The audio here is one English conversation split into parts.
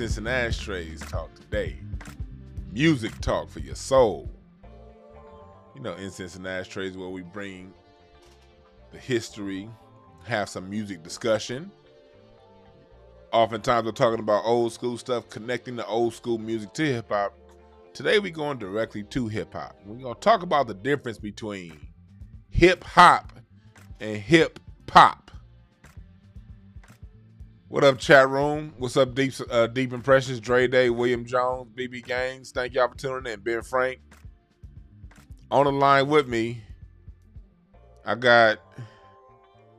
incense and ashtrays talk today. Music talk for your soul. You know, incense and ashtrays where we bring the history, have some music discussion. Oftentimes we're talking about old school stuff, connecting the old school music to hip hop. Today we're going directly to hip hop. We're going to talk about the difference between hip hop and hip pop. What up, chat room? What's up, Deep uh, Deep Impressions? Dre Day, William Jones, BB Gaines. Thank y'all for tuning in. Ben Frank. On the line with me, I got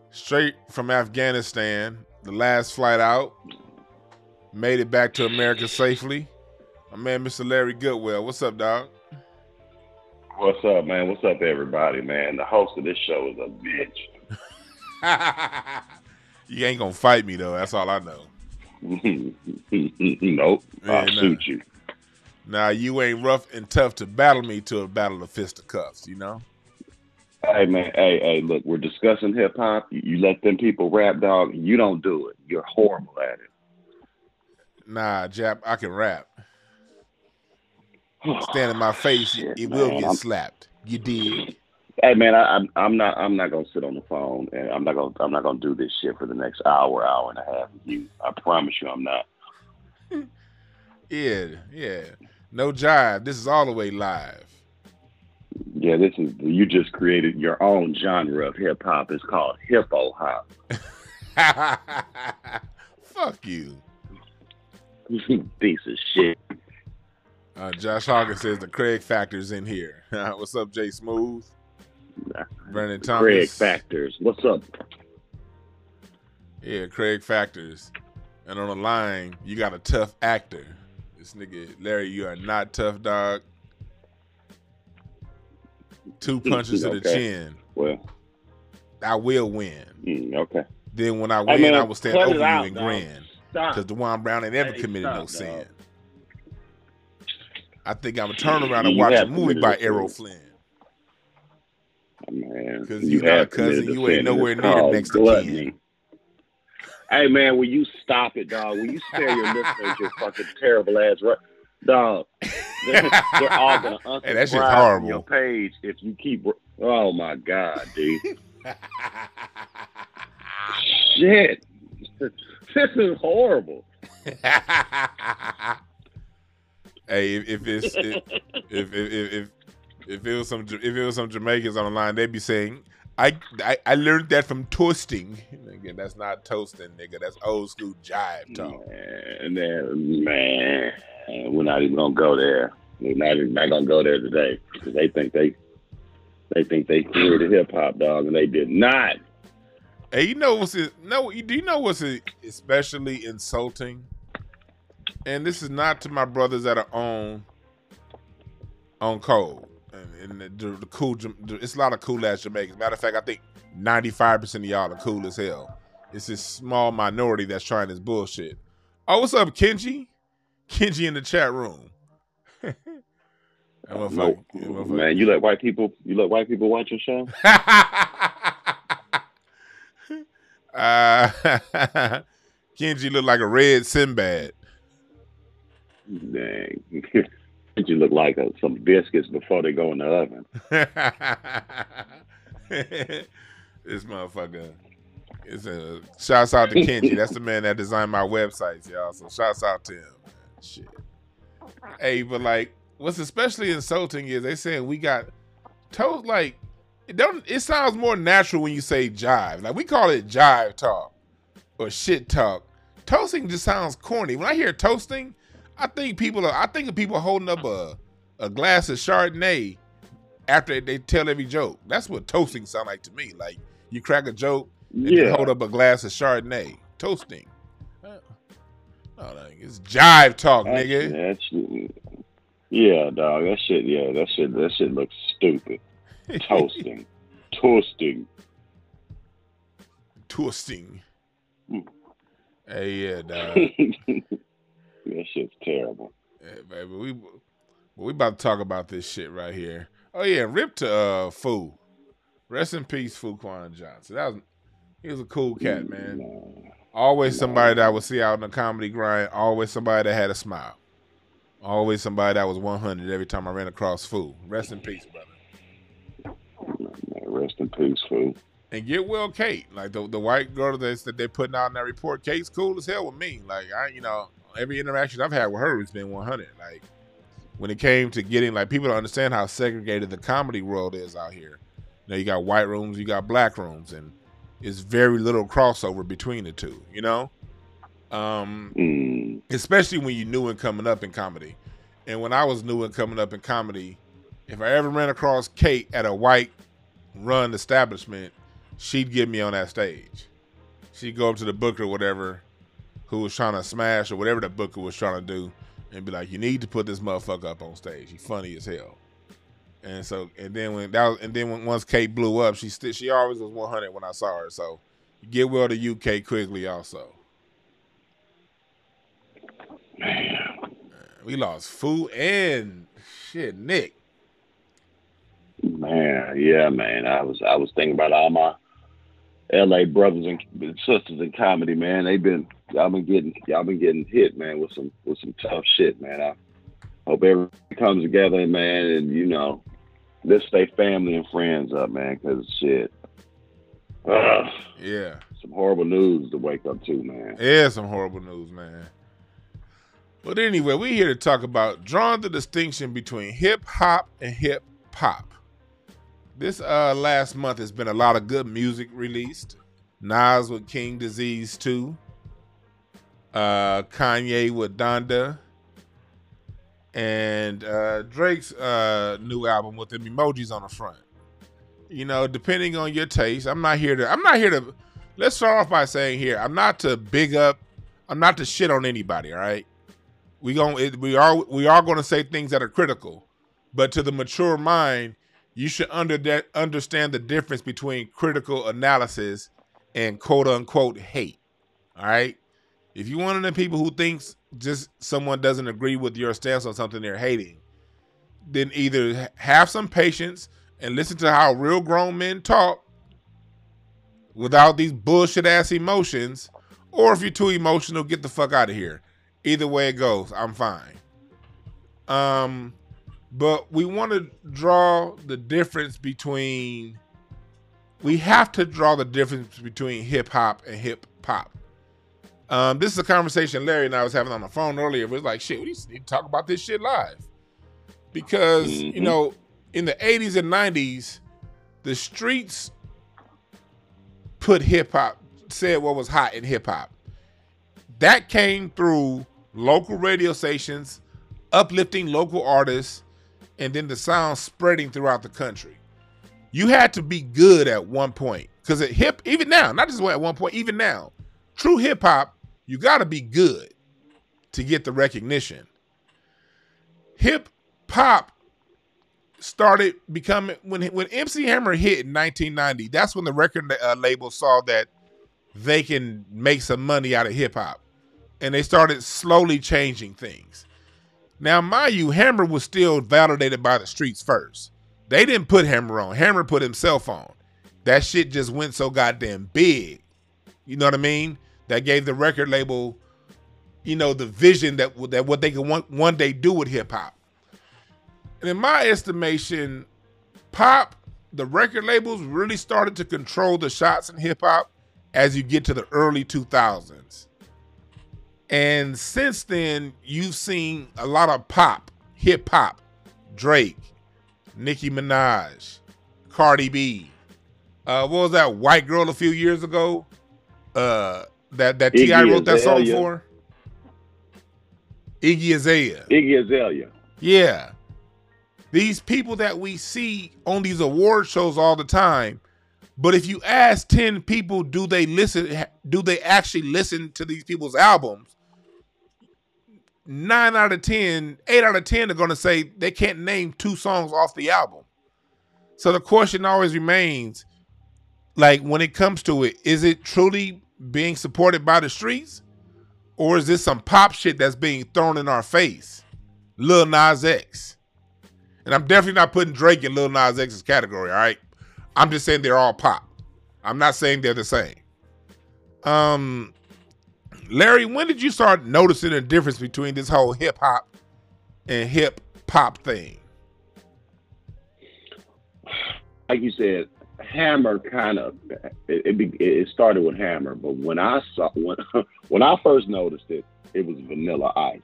straight from Afghanistan, the last flight out. Made it back to America safely. My man, Mr. Larry Goodwell. What's up, dog? What's up, man? What's up, everybody, man? The host of this show is a bitch. you ain't gonna fight me though. That's all I know. nope. I'll nah. shoot you. Now you ain't rough and tough to battle me to a battle of fisticuffs, you know? Hey man, hey, hey, look, we're discussing hip hop. You, let them people rap, dog. You don't do it. You're horrible at it. Nah, Jap, I can rap. Stand in my face, it will get slapped. You dig? Hey man, I, I'm I'm not I'm not gonna sit on the phone and I'm not gonna I'm not gonna do this shit for the next hour, hour and a half with you. I promise you, I'm not. Yeah, yeah. No jive. This is all the way live. Yeah, this is you just created your own genre of hip hop. It's called hippo hop. Fuck you. Piece of shit. Uh, Josh Hawkins says the Craig factor's in here. What's up, Jay Smooth? Brandon Thomas. Craig Factors. What's up? Yeah, Craig Factors. And on the line, you got a tough actor. This nigga, Larry, you are not tough, dog. Two punches to the chin. Well, I will win. mm, okay. Then when I win, man, I will stand over you out, and dog. grin. Stop. Because DeWan Brown ain't ever committed no stop, sin. I think I'm gonna turn around and watch a movie by. Errol Flynn. Man, 'Cause you not a cousin, you ain't nowhere near the next gluttony. kin. Hey man, will you stop it, dog? Will you spare your listeners your fucking terrible ass right? Dog, they're, they're all gonna unsubscribe Hey, that shit's horrible. your page if you keep. Oh my god, dude! Shit, this is horrible. hey, if, if it's if, if, if if if it was some if it was some Jamaicans on the line, they'd be saying, "I I, I learned that from toasting." Nigga, that's not toasting, nigga. That's old school jive talk. Man, man, man, we're not even gonna go there. We're not even not gonna go there today because they think they they think they created hip hop, dog, and they did not. Hey, you know what's it? No, do you know what's especially insulting? And this is not to my brothers that are on on code and, and the, the cool, it's a lot of cool ass Jamaicans. Matter of fact, I think ninety five percent of y'all are cool as hell. It's this small minority that's trying this bullshit. Oh, what's up, Kenji? Kenji in the chat room. That motherfucker- No, that motherfucker- man, you let white people you let white people watch your show? uh, Kenji look like a red Sinbad. Dang, you look like uh some biscuits before they go in the oven. this motherfucker. It's a shouts out to Kenji. That's the man that designed my websites, y'all. So shouts out to him. Shit. Hey, but like, what's especially insulting is they saying we got told like it don't. It sounds more natural when you say jive. Like we call it jive talk or shit talk. Toasting just sounds corny. When I hear toasting, I think people are. I think of people holding up a a glass of Chardonnay after they tell every joke. That's what toasting sound like to me. Like you crack a joke and Yeah, hold up a glass of Chardonnay. Toasting. Uh, Oh, no, it's jive talk, that's, nigga. that's yeah, dog. That shit, yeah, that shit, that shit looks stupid. Toasting, toasting. Toasting. Mm. Hey, yeah, dog. that shit's terrible. Yeah, baby, we Well, we about to talk about this shit right here. Oh yeah, rip to uh Fu. Rest in peace, Fuquan Johnson. That was he was a cool cat, man. Always somebody that I would see out in the comedy grind. Always somebody that had a smile. Always somebody that was 100 every time I ran across Fu. Rest in peace, brother. Rest in peace, Fu. And get well, Kate. Like the the white girl that that they putting out in that report, Kate's cool as hell with me. Like I, you know, every interaction I've had with her has been 100. Like when it came to getting like people to understand how segregated the comedy world is out here. You know, you got white rooms, you got black rooms, and it's very little crossover between the two. You know, um, Mm. especially when you're new and coming up in comedy. And when I was new and coming up in comedy, if I ever ran across Kate at a white run establishment, she'd get me on that stage. She'd go up to the booker or whatever who was trying to smash or whatever the booker was trying to do and be like, You need to put this motherfucker up on stage. He's funny as hell. And so and then when that was, and then when once Kate blew up, she still she always was 100 when I saw her. So get well to UK Quigley also. Man. We lost Fu and shit, Nick. Man, yeah, man. I was I was thinking about all my LA brothers and sisters in comedy, man. They've been y'all been getting y'all been getting hit, man, with some with some tough shit, man. I hope everyone comes together, man, and you know, let's stay family and friends up, man, because shit. Yeah. some horrible news to wake up to, man. Yeah, some horrible news, man. But anyway, we're here to talk about drawing the distinction between hip hop and hip pop. This uh last month has been a lot of good music released. Nas with King Disease 2. Uh Kanye with Donda. And uh Drake's uh new album with them emojis on the front. You know, depending on your taste, I'm not here to I'm not here to let's start off by saying here, I'm not to big up, I'm not to shit on anybody, all right? We going we are we are going to say things that are critical, but to the mature mind, you should under that understand the difference between critical analysis and quote unquote hate. All right? If you're one of the people who thinks just someone doesn't agree with your stance on something they're hating, then either have some patience and listen to how real grown men talk without these bullshit ass emotions, or if you're too emotional, get the fuck out of here. Either way it goes, I'm fine. Um, but we want to draw the difference between. We have to draw the difference between hip hop and hip hop. Um, this is a conversation Larry and I was having on the phone earlier. It was like, shit, we need to talk about this shit live. Because, you Mhm. know, in the 80s and 90s, the streets put hip hop, said what was hot in hip hop. That came through local radio stations, uplifting local artists, and then the sound spreading throughout the country. You had to be good at one point. Because at hip, even now, not just at one point, even now, true hip hop, you got to be good to get the recognition. Hip hop started becoming when when MC Hammer hit in 1990. That's when the record uh, label saw that they can make some money out of hip hop, and they started slowly changing things. Now, mind you, Hammer was still validated by the streets first. They didn't put Hammer on. Hammer put himself on. That shit just went so goddamn big. You know what I mean? That gave the record label, you know, the vision that that what they could one, one day do with hip hop. And in my estimation, pop, the record labels really started to control the shots in hip hop as you get to the early 2000s. And since then, you've seen a lot of pop, hip hop, Drake, Nicki Minaj, Cardi B. Uh, what was that white girl a few years ago? Uh, that that T.I. wrote that song for. Iggy Azalea. Iggy Azalea. Yeah. These people that we see on these award shows all the time, but if you ask 10 people do they listen do they actually listen to these people's albums? 9 out of 10, 8 out of 10 are going to say they can't name two songs off the album. So the question always remains like when it comes to it, is it truly being supported by the streets or is this some pop shit that's being thrown in our face? Lil Nas X. And I'm definitely not putting Drake in Lil Nas X's category, all right? I'm just saying they're all pop. I'm not saying they're the same. Um Larry, when did you start noticing the difference between this whole hip hop and hip pop thing? Like you said, Hammer kind of it, it, it started with Hammer, but when I saw when when I first noticed it, it was Vanilla Ice.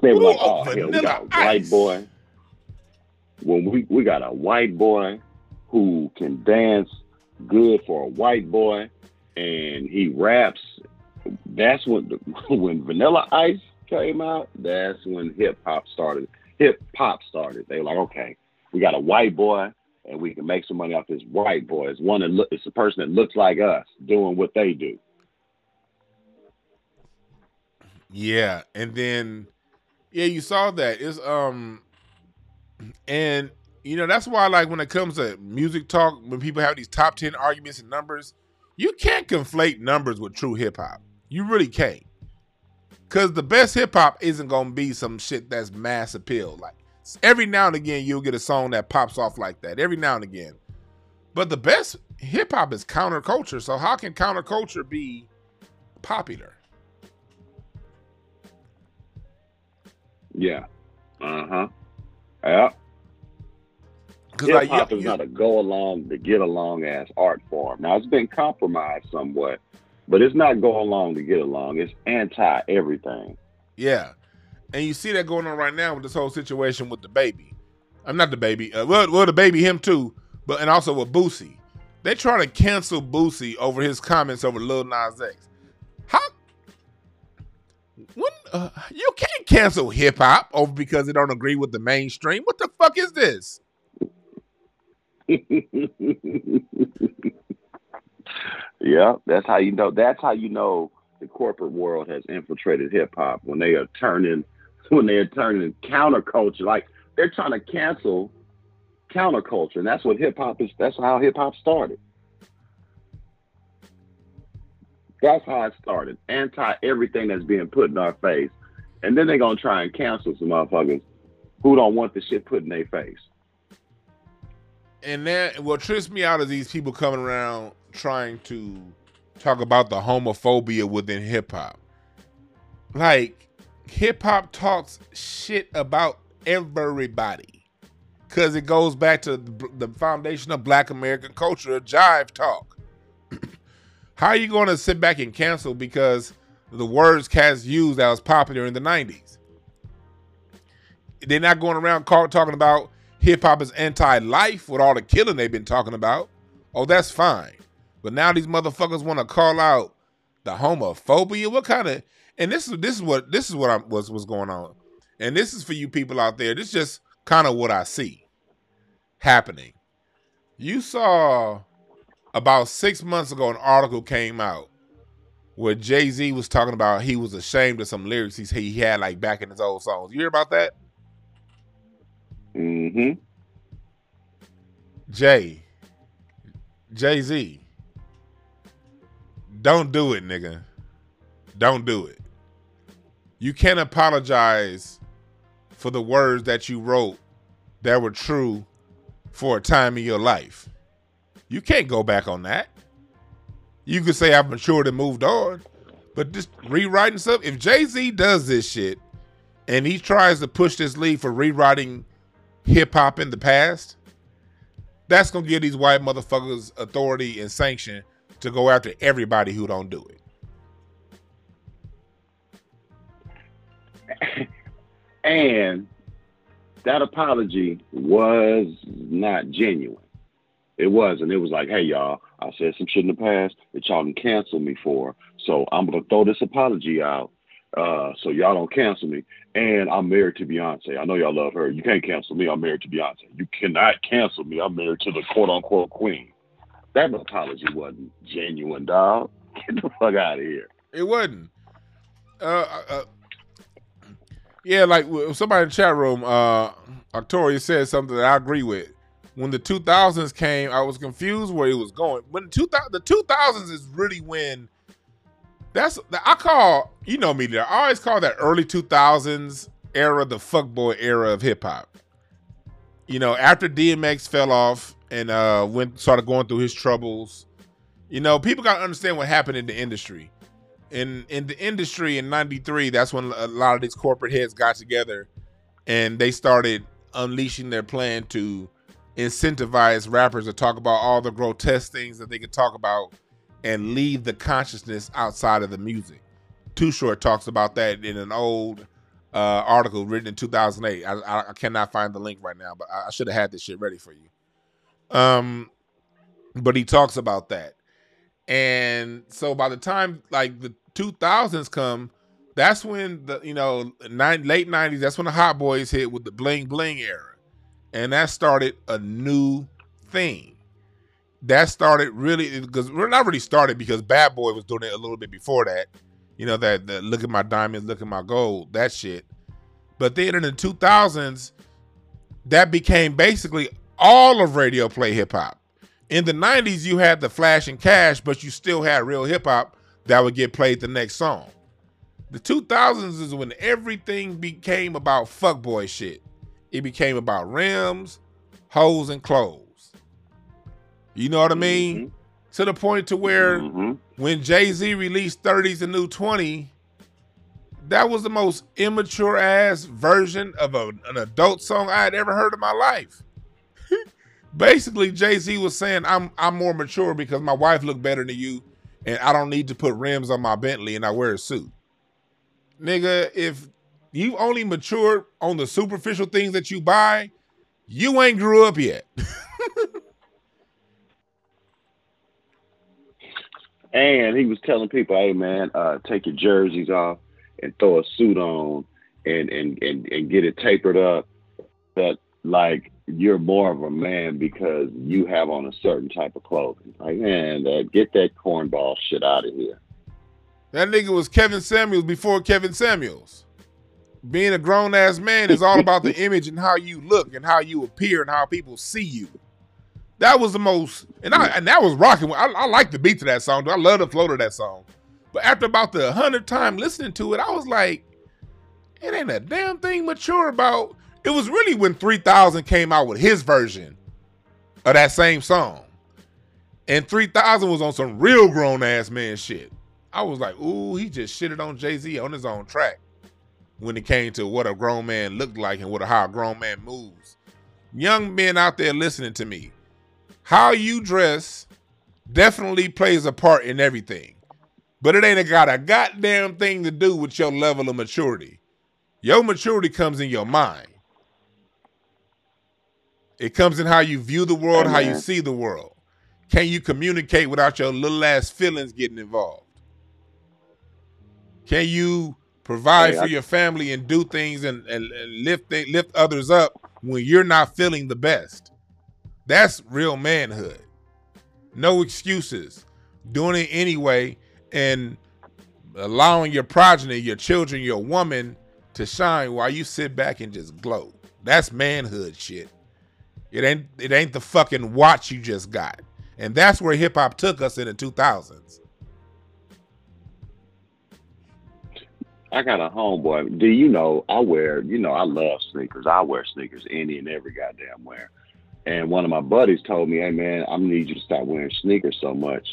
They were Ooh, like, "Oh hell, we got a white boy." When we we got a white boy who can dance good for a white boy, and he raps. That's when the, when Vanilla Ice came out. That's when hip hop started. Hip hop started. They were like, "Okay, we got a white boy." And we can make some money off this white boy. It's one that look, it's a person that looks like us doing what they do. Yeah, and then yeah, you saw that. It's um and you know, that's why like when it comes to music talk, when people have these top 10 arguments and numbers, you can't conflate numbers with true hip hop. You really can't. Cause the best hip hop isn't gonna be some shit that's mass appeal. Like every now and again you'll get a song that pops off like that. Every now and again. But the best hip hop is counterculture. So how can counterculture be popular? Yeah. Uh huh. Yeah. Because Hip like hop you- is not a go along to get along ass art form. Now it's been compromised somewhat, but it's not go along to get along. It's anti everything. Yeah. And you see that going on right now with this whole situation with DaBaby. I'm not DaBaby. Uh, well, well, DaBaby, him too, but and also with Boosie. They try to cancel Boosie over his comments over Lil Nas X. How? When uh, you can't cancel hip hop over because it don't agree with the mainstream. What the fuck is this? yeah, that's how you know. That's how you know the corporate world has infiltrated hip hop when they are turning when they are turning counterculture. Like they're trying to cancel counterculture, and that's what hip hop is. That's how hip hop started. That's how it started. Anti everything that's being put in our face, and then they're gonna try and cancel some motherfuckers who don't want the shit put in their face. And that what trips me out is these people coming around trying to talk about the homophobia within hip hop. Like hip hop talks shit about everybody because it goes back to the, foundation of Black American culture, jive talk. How are you going to sit back and cancel because the words cats used that was popular in the '90s? They're not going around talking about hip hop is anti-life with all the killing they've been talking about. Oh, that's fine. But now these motherfuckers want to call out the homophobia. What kind of and this is this is what this is what I'm was what's going on. And this is for you people out there. This is just kind of what I see happening. You saw about six months ago an article came out where Jay-Z was talking about he was ashamed of some lyrics he he had like back in his old songs. You hear about that? Mm-hmm. Jay, Jay Z, don't do it, nigga. Don't do it. You can't apologize for the words that you wrote that were true for a time in your life. You can't go back on that. You could say I've matured and moved on, but just rewriting stuff. If Jay Z does this shit and he tries to push this lead for rewriting hip hop in the past, that's gonna give these white motherfuckers authority and sanction to go after everybody who don't do it. And that apology was not genuine. It wasn't. It was like, hey, y'all, I said some shit in the past that y'all can cancel me for. So I'm going to throw this apology out uh, so y'all don't cancel me. And I'm married to Beyonce. I know y'all love her. You can't cancel me. I'm married to Beyonce. You cannot cancel me. I'm married to the quote unquote queen. That apology wasn't genuine, dog. Get the fuck out of here. It wasn't. Uh, uh, yeah, like somebody in the chat room, uh, Octoria said something that I agree with. When the 2000s came, I was confused where it was going. When the 2000, the 2000s is really when that's I call you know me. I always call that early 2000s era the fuckboy era of hip hop. you know, after DMX fell off and uh went started going through his troubles, you know, people got to understand what happened in the industry. In in the industry in 93, that's when a lot of these corporate heads got together and they started unleashing their plan to incentivize rappers to talk about all the grotesque things that they could talk about and leave the consciousness outside of the music. Too Short talks about that in an old uh, article written in 2008. I, I, cannot find the link right now, but I, I should have had this shit ready for you. Um, but he talks about that, and so by the time like the 2000s come, that's when the you know nine, late 90s. That's when the Hot Boys hit with the bling bling era, and that started a new thing. That started really because we're not really started because Bad Boy was doing it a little bit before that you know that, that look at my diamonds, look at my gold, that shit. But then in the 2000s, that became basically all of radio play hip hop. In the 90s, you had the flash and cash, but you still had real hip hop that would get played the next song. The 2000s is when everything became about fuckboy shit. It became about rims, hoes, and clothes. You know what I mean? Mm-hmm. To the point to where mm-hmm when Jay Z released 30's and New 20, that was the most immature ass version of a, an adult song I had ever heard in my life. Basically, Jay Z was saying, I'm I'm more mature because my wife looked better than you, and I don't need to put rims on my Bentley and I wear a suit. Nigga, if you only mature on the superficial things that you buy, you ain't grew up yet. And he was telling people, "Hey man, uh, take your jerseys off and throw a suit on, and and and and get it tapered up. That like you're more of a man because you have on a certain type of clothing. Like man, uh, get that cornball shit out of here." That nigga was Kevin Samuels before Kevin Samuels. Being a grown ass man is all about the image and how you look and how you appear and how people see you. That was the most, and I and that was rocking. I, I like the beat to that song. I love the flow to that song. But after about the hundredth time listening to it, I was like, it ain't a damn thing mature about. It was really when 3000 came out with his version of that same song. And 3000 was on some real grown ass man shit. I was like, ooh, he just shitted on Jay Z on his own track when it came to what a grown man looked like and what a how a grown man moves. Young men out there listening to me, how you dress definitely plays a part in everything. But it ain't got a goddamn thing to do with your level of maturity. Your maturity comes in your mind. It comes in how you view the world, how you see the world. Can you communicate without your little ass feelings getting involved? Can you provide hey, for I, your family and do things and, and, and lift lift others up when you're not feeling the best? That's real manhood. No excuses. Doing it anyway and allowing your progeny, your children, your woman to shine while you sit back and just glow. That's manhood shit. It ain't it ain't the fucking watch you just got. And that's where hip hop took us in the 2000s. I got a homeboy. Do you know I wear, you know, I love sneakers. I wear sneakers any and every goddamn wear. And one of my buddies told me, "Hey man, I'm gonna need you to stop wearing sneakers so much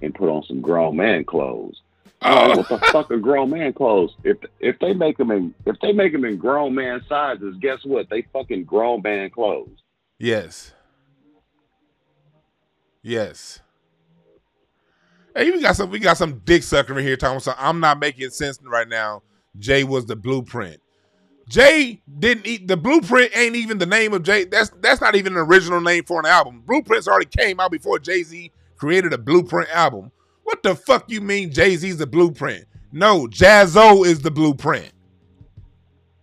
and put on some grown man clothes." Oh. Like, what the oh. fuck are grown man clothes? If if they make them in if they make them in grown man sizes, guess what? They fucking grown man clothes. Yes. Yes. Hey, we got some we got some dick sucker in here talking so I'm not making sense right now. Jay was the blueprint. Jay didn't eat the blueprint ain't even the name of Jay. That's that's not even an original name for an album. Blueprints already came out before Jay-Z created a blueprint album. What the fuck you mean Jay-Z's the blueprint? No, Jaz-O is the blueprint.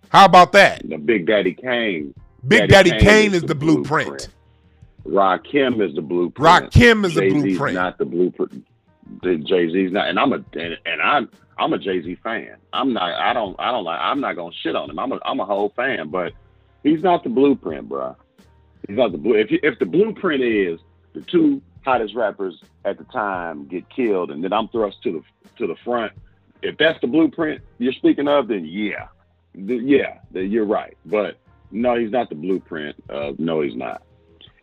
How about that? The Big Daddy Kane. Big Daddy, Daddy Kane, Kane, is, the, the blueprint. blueprint. Rakim is the blueprint. Rakim is Jay-Z's the blueprint. Not the blueprint. Jay Z's not, and I'm a and, and I'm I'm a Jay Z fan. I'm not. I don't. I don't like. I'm not gonna shit on him. I'm a. I'm a whole fan, but he's not the blueprint, bro. He's not the blue. If you, if the blueprint is the two hottest rappers at the time get killed, and then I'm thrust to the to the front. If that's the blueprint you're speaking of, then yeah, the, yeah, the, you're right. But No, he's not the blueprint. Uh, no, he's not.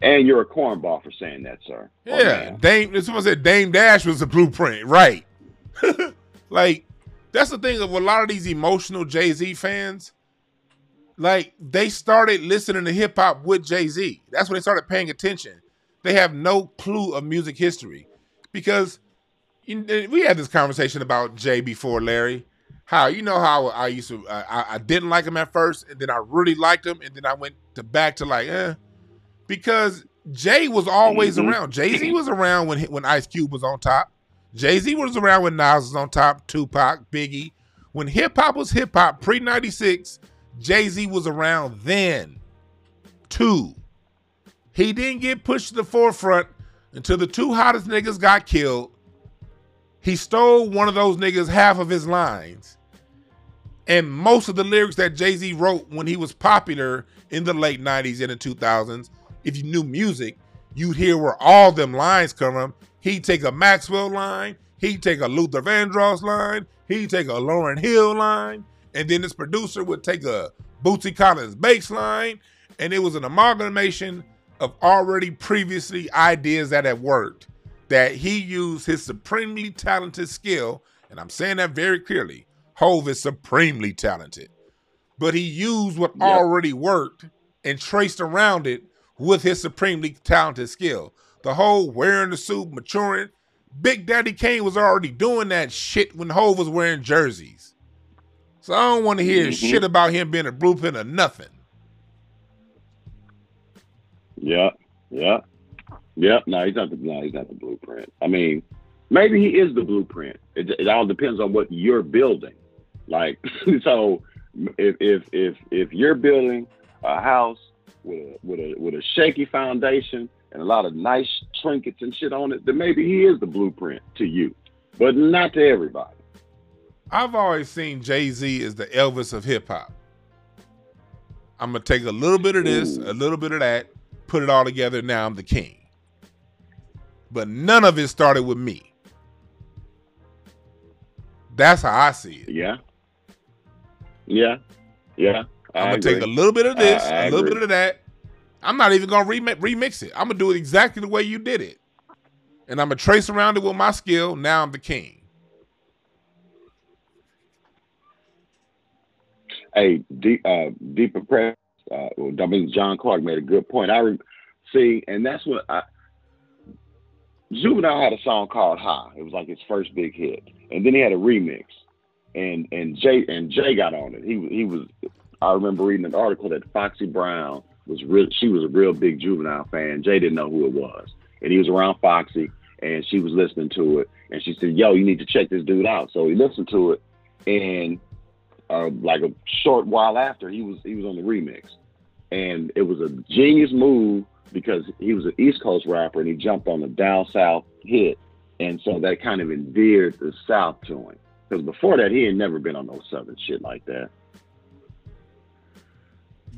And you're a cornball for saying that, sir. Oh, yeah, oh, Dame. Someone said Dame Dash was the blueprint, right? like that's the thing of a lot of these emotional Jay Z fans. Like they started listening to hip hop with Jay Z. That's when they started paying attention. They have no clue of music history because we had this conversation about Jay before, Larry. How you know how I used to I, I didn't like him at first, and then I really liked him, and then I went to back to like eh, because Jay was always mm-hmm. around. Jay Z was around when when Ice Cube was on top. Jay Z was around when Nas was on top. Tupac, Biggie. When hip hop was hip hop pre ninety six, Jay Z was around then. Two. He didn't get pushed to the forefront until the two hottest niggas got killed. He stole one of those niggas half of his lines. And most of the lyrics that Jay Z wrote when he was popular in the late 90s and the 2000s, if you knew music, you'd hear where all them lines come from. He'd take a Maxwell line, he'd take a Luther Vandross line, he'd take a Lauryn Hill line, and then this producer would take a Bootsy Collins bass line, and it was an amalgamation of already previously ideas that had worked that he used his supremely talented skill, and I'm saying that very clearly. Hov is supremely talented, but he used what yep. already worked and traced around it with his supremely talented skill. The whole wearing the suit, maturing. Big Daddy Kane was already doing that shit when Hov was wearing jerseys. So I don't want to hear mm-hmm. shit about him being a blueprint or nothing. Yeah, yeah, yeah. No, he's not the no, he's not the blueprint. I mean, maybe he is the blueprint. It, it all depends on what you're building. Like, so if if if if you're building a house with a with a with a shaky foundation and a lot of nice trinkets and shit on it, then maybe he is the blueprint to you, but not to everybody. I've always seen Jay Z as the Elvis of hip hop. I'm gonna take a little bit of this, Ooh. a little bit of that, put it all together. Now I'm the king. But none of it started with me. That's how I see it. Yeah. Yeah. Yeah. I am gonna take a little bit of this, I, I a little agree. bit of that. I'm not even gonna remix, remix it. I'm gonna do it exactly the way you did it, and I'm gonna trace around it with my skill. Now I'm the king. Hey, deep, uh, deeper press uh, I mean, John Clark made a good point. I re- see, and that's what I. Juvenile had a song called "High." It was like his first big hit, and then he had a remix, and and Jay and Jay got on it. He he was. I remember reading an article that Foxy Brown was real. She was a real big Juvenile fan. Jay didn't know who it was, and he was around Foxy, and she was listening to it, and she said, "Yo, you need to check this dude out." So he listened to it, and uh, like a short while after, he was he was on the remix, and it was a genius move because he was an East Coast rapper and he jumped on a down south hit, and so that kind of endeared the South to him. Because before that, he had never been on no Southern shit like that.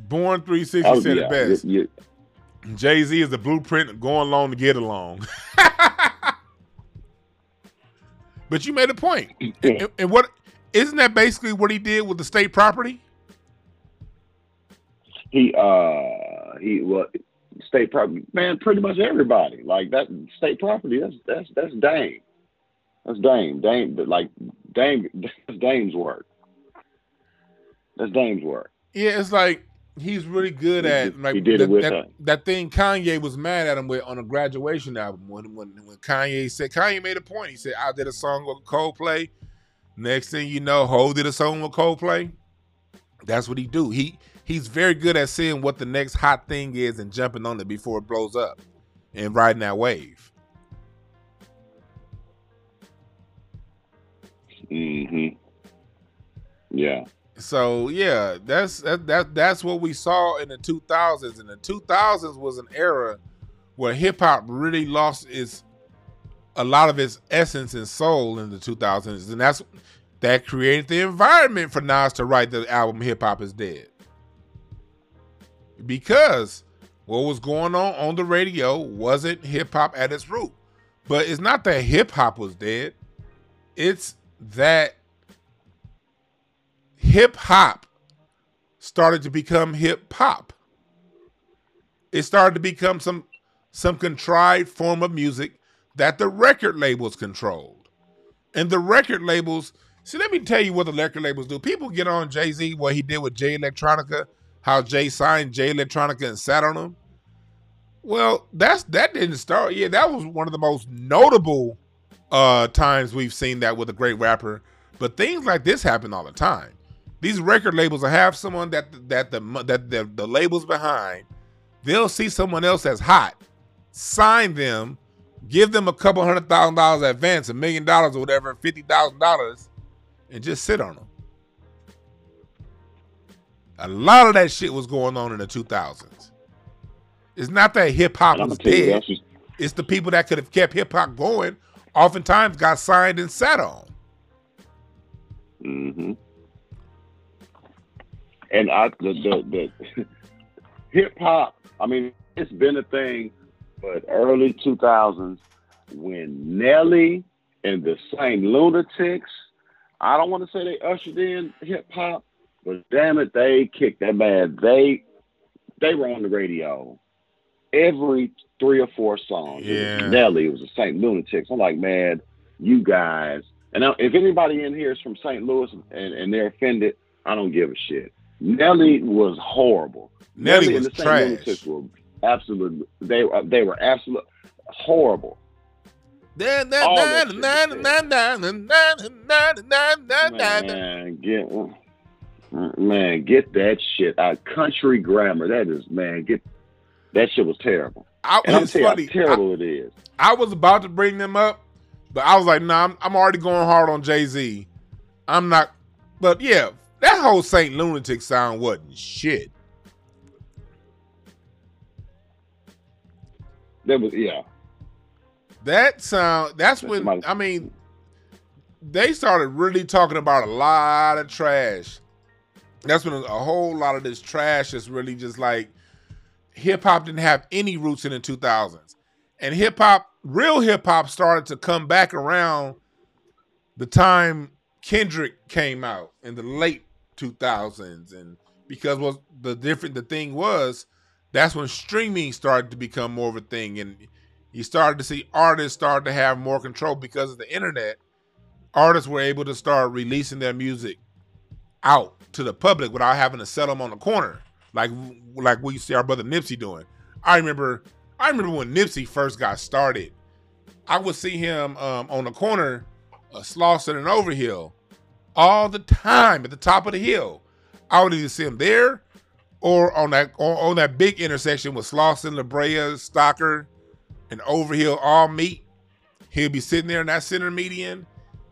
Born 360 oh, said yeah, it best. Jay Z is the blueprint going along to get along. but you made a point. and, and, what isn't that basically what he did with the state property? He uh he well state property man, pretty much everybody. Like that state property, that's that's that's Dame. That's Dame. Dame but like Dame that's Dame's work. That's Dame's work. Yeah, it's like he's really good he at like did that, it with that, that, thing Kanye was mad at him with on a graduation album when when when Kanye said Kanye made a point. He said I did a song with Coldplay Next thing you know, Ho did a song with Coldplay. That's what he do. He he's very good at seeing what the next hot thing is and jumping on it before it blows up and riding that wave. Mhm. Yeah. So yeah, that's that, that that's what we saw in the 2000s. And the 2000s was an era where hip hop really lost its a lot of its essence and soul in the 2000s, and that's that created the environment for Nas to write the album Hip Hop Is Dead. Because what was going on on the radio wasn't hip hop at its root. But it's not that hip hop was dead, it's that hip hop started to become hip hop. It started to become some some contrived form of music that the record labels controlled. And the record labels, see, let me tell you what the record labels do. People get on Jay Z, what he did with Jay Electronica, how Jay signed Jay Electronica and sat on him. Well, that's that didn't start. Yeah, that was one of the most notable uh times we've seen that with a great rapper. But things like this happen all the time. These record labels have someone that that the that the, the labels behind. They'll see someone else that's hot, sign them, give them a couple hundred thousand dollars advance, a million dollars or whatever, fifty thousand dollars, and just sit on them. A lot of that shit was going on in the 2000s. It's not that hip hop was dead. Just... It's the people that could have kept hip hop going. Oftentimes got signed and sat on. Mm-hmm. And I the the, the hip hop. I mean, it's been a thing, but early two thousands when Nelly and the Saint Lunatics. I don't want to say they ushered in hip hop, but damn it, they kicked that man. They they were on the radio every three or four songs. Yeah. It was Nelly, it was the Saint Lunatics. I'm like, man, you guys. And if anybody in here is from St. Louis and, and they're offended, I don't give a shit. Nelly was horrible. Nelly, Nelly was and the trash. Saint Lunatics were absolutely they uh, they were absolute horrible. Man, get man, get that shit out. Country grammar. That is man, get that shit was terrible. I, and I'm telling you how terrible I, it is. I was about to bring them up, but I was like, nah, I'm, I'm already going hard on Jay Z. I'm not. But yeah, that whole Saint Lunatic sound wasn't shit. That was yeah. That sound. That's, that's when somebody. I mean, they started really talking about a lot of trash. That's when a whole lot of this trash is really just like hip hop didn't have any roots in the 2000s. And hip hop, real hip hop started to come back around the time Kendrick came out in the late 2000s and because was the different the thing was that's when streaming started to become more of a thing. And you started to see artists start to have more control because of the internet. Artists were able to start releasing their music out to the public without having to sell them on the corner like like we see our brother Nipsey doing. I remember I remember when Nipsey first got started. I would see him um, on the corner of Slauson and Overhill all the time at the top of the hill. I would either see him there or on that on, on that big intersection with Slauson, La Brea, Stocker, and Overhill all meet. He'll be sitting there in that center median,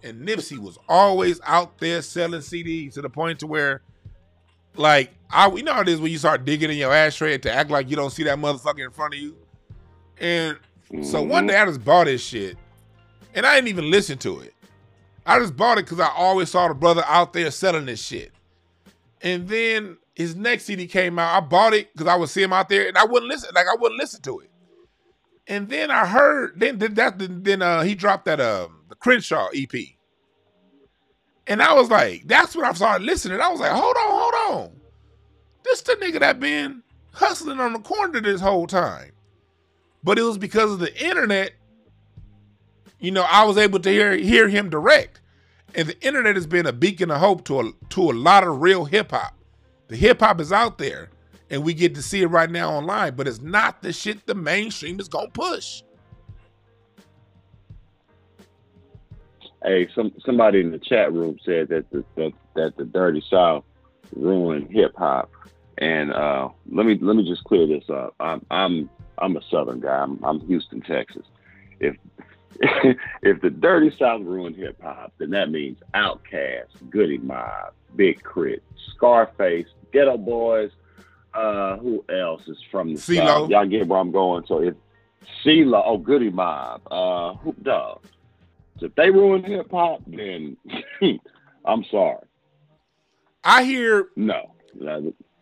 and Nipsey was always out there selling CDs to the point to where like I, you know how it is when you start digging in your ashtray to act like you don't see that motherfucker in front of you. And so one mm-hmm. day I just bought this shit, and I didn't even listen to it. I just bought it because I always saw the brother out there selling this shit. And then his next CD came out. I bought it because I would see him out there, and I wouldn't listen. Like I wouldn't listen to it. And then I heard then that then uh, he dropped that um the Crenshaw EP. And I was like, that's when I started listening. I was like, hold on, hold on. This the nigga that been hustling on the corner this whole time. But it was because of the internet, you know, I was able to hear hear him direct. And the internet has been a beacon of hope to a to a lot of real hip hop. The hip hop is out there, and we get to see it right now online, but it's not the shit the mainstream is gonna push. Hey, some somebody in the chat room said that the that, that the Dirty South ruined hip hop, and uh, let me let me just clear this up. I'm I'm I'm a Southern guy. I'm, I'm Houston, Texas. If if the Dirty South ruined hip hop, then that means Outkast, Goodie Mob, Big K.R.I.T., Scarface, Geto Boys. Uh, who else is from the CeeLo. South? Y'all get where I'm going. So if CeeLo, oh Goodie Mob, uh, who dog? If they ruin hip hop, then I'm sorry. I hear no.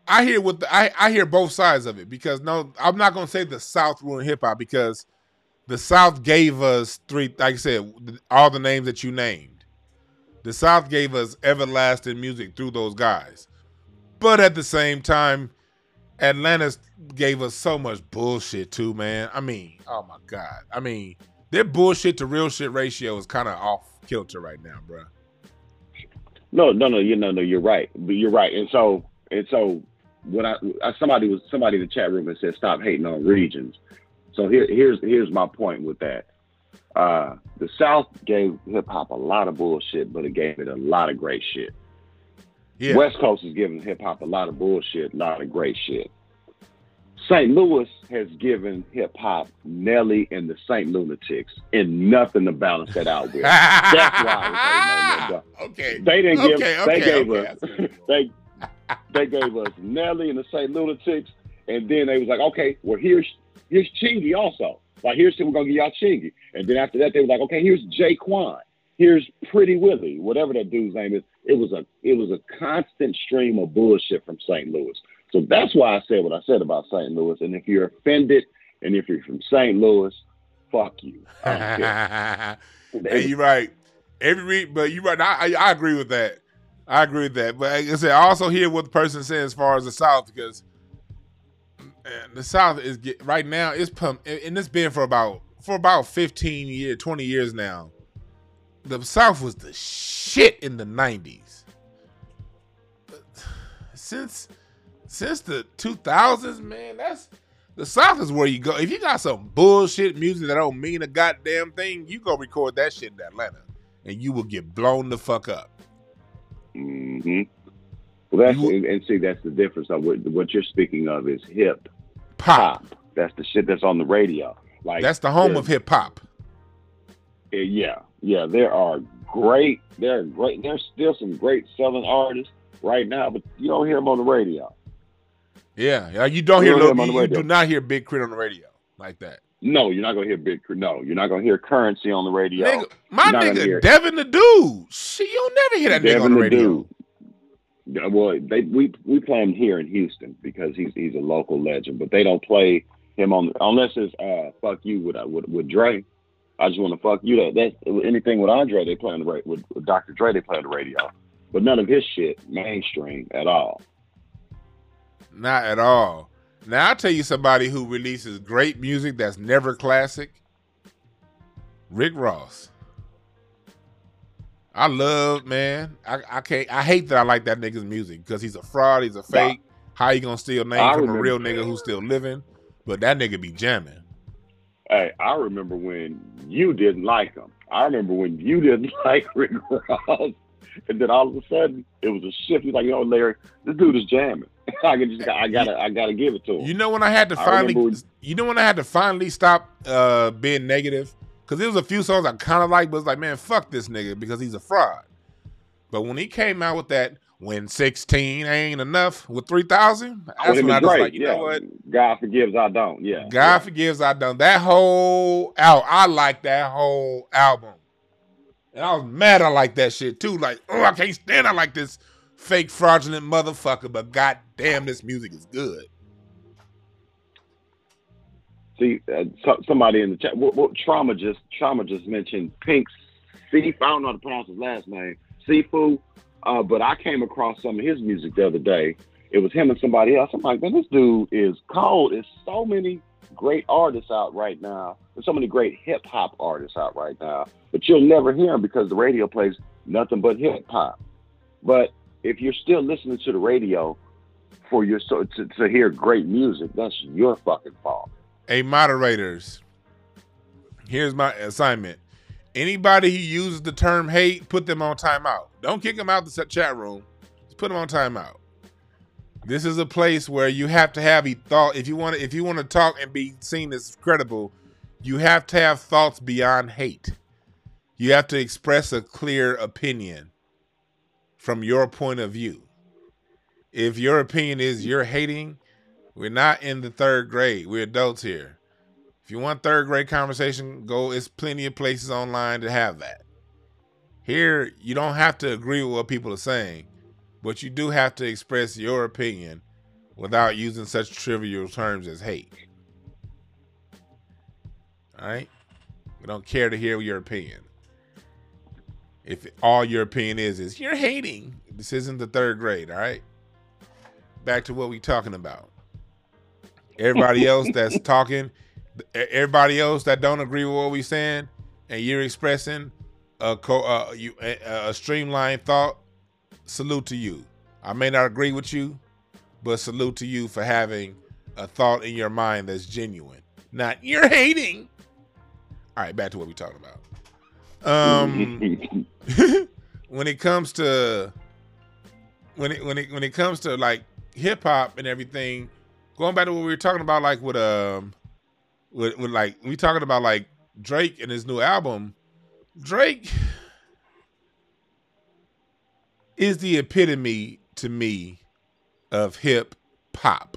I hear what the, I I hear both sides of it because no, I'm not gonna say the South ruined hip hop because the South gave us three, like I said, all the names that you named. The South gave us everlasting music through those guys. But at the same time, Atlanta gave us so much bullshit too, man. I mean, oh my god. I mean, their bullshit to real shit ratio is kind of off kilter right now, bro. No, no, no, you know, no, you're right. But you're right. And so, and so, when I, I somebody was somebody in the chat room and said stop hating on regions. So here, here's here's my point with that. Uh, the South gave hip hop a lot of bullshit, but it gave it a lot of great shit. Yeah. West Coast is giving hip hop a lot of bullshit, a lot of great shit. St. Louis has given hip hop Nelly and the St. Lunatics and nothing to balance that out with. That's why Okay. They didn't give okay, okay, they gave okay. us they they gave us Nelly and the St. Lunatics, and then they was like, okay, well here's here's Chingy also. Like here's we're gonna give y'all Chingy. And then after that they were like, okay, here's J-Kwon. Here's Pretty Willie, whatever that dude's name is. It was a it was a constant stream of bullshit from St. Louis. So that's why I said what I said about St. Louis. And if you're offended, and if you're from St. Louis, fuck you. hey, you're right. Every but you're right. I, I agree with that. I agree with that. But like I said, I also hear what the person said as far as the South because the South is get, right now. It's and it's been for about for about 15 years, 20 years now. The South was the shit in the 90s. Since since the 2000s, man, that's the South is where you go. If you got some bullshit music that don't mean a goddamn thing, you go record that shit in Atlanta, and you will get blown the fuck up. Mm hmm Well, that's you, and see that's the difference. Of what, what you're speaking of is hip pop. pop. That's the shit that's on the radio. Like that's the home of hip hop. Yeah, yeah. There are great. There are great. There's still some great Southern artists right now, but you don't hear them on the radio. Yeah. You don't hear, hear you, you do not hear Big K.R.I.T. on the radio like that. No, you're not gonna hear Big K.R.I.T. No, you're not gonna hear Currency on the radio. Nigga, my nigga, Devin the Dude. See, you'll never hear that Devin nigga on the, the radio. Dude. Well, they we we play him here in Houston because he's he's a local legend, but they don't play him on unless it's uh fuck you with uh, with with Dre. I just want to fuck you. That that anything with Andre they play on the radio with, with Dr. Dre they play on the radio, but none of his shit mainstream at all. Not at all. Now I'll tell you somebody who releases great music that's never classic. Rick Ross. I love man. I, I can't. I hate that I like that nigga's music because he's a fraud. He's a fake. How you gonna steal name I from a real nigga who's still living? But that nigga be jamming. Hey, I remember when you didn't like him. I remember when you didn't like Rick Ross, and then all of a sudden it was a shift. He's like, you know, Larry, this dude is jamming. I just, I gotta, I gotta give it to him. You know when I had to finally, when, you know when I had to finally stop uh, being negative because there was a few songs I kind of liked, but it's like, man, fuck this nigga because he's a fraud. But when he came out with that, when sixteen ain't enough with three thousand, that's when I was like, you yeah. know what? God forgives, I don't. Yeah. God yeah. forgives, I don't. That whole out, I like that whole album, and I was mad. I like that shit too. Like, oh, I can't stand. I like this fake fraudulent motherfucker, but goddamn, this music is good. See, uh, so, somebody in the chat, what, what, trauma just trauma just mentioned Pink Siifu. I don't know how to pronounce his last name, Siifu. Uh, but I came across some of his music the other day. It was him and somebody else. I'm like, man, this dude is cold. There's so many great artists out right now. There's so many great hip hop artists out right now, but you'll never hear them because the radio plays nothing but hip hop. But if you're still listening to the radio for your so to, to hear great music, that's your fucking fault. Hey, moderators, here's my assignment. Anybody who uses the term hate, put them on timeout. Don't kick them out of the chat room. Just put them on timeout. This is a place where you have to have a thought. If you want to, if you want to talk and be seen as credible, you have to have thoughts beyond hate. You have to express a clear opinion from your point of view. If your opinion is you're hating, we're not in the third grade. We're adults here. If you want third grade conversation, go. It's plenty of places online to have that. Here, you don't have to agree with what people are saying, but you do have to express your opinion without using such trivial terms as hate. All right? We don't care to hear your opinion if all your opinion is is you're hating, this isn't the third grade, all right? back to what we talking about. Everybody else that's talking, everybody else that don't agree with what we saying, and you're expressing a co- uh, you, a, a streamlined thought. Salute to you. I may not agree with you, but salute to you for having a thought in your mind that's genuine. Not you're hating. All right, back to what we talking about. Um, when it comes to when it when it when it comes to like hip hop and everything, going back to what we were talking about, like with um, with, with like we talking about like Drake and his new album. Drake is the epitome to me of hip hop.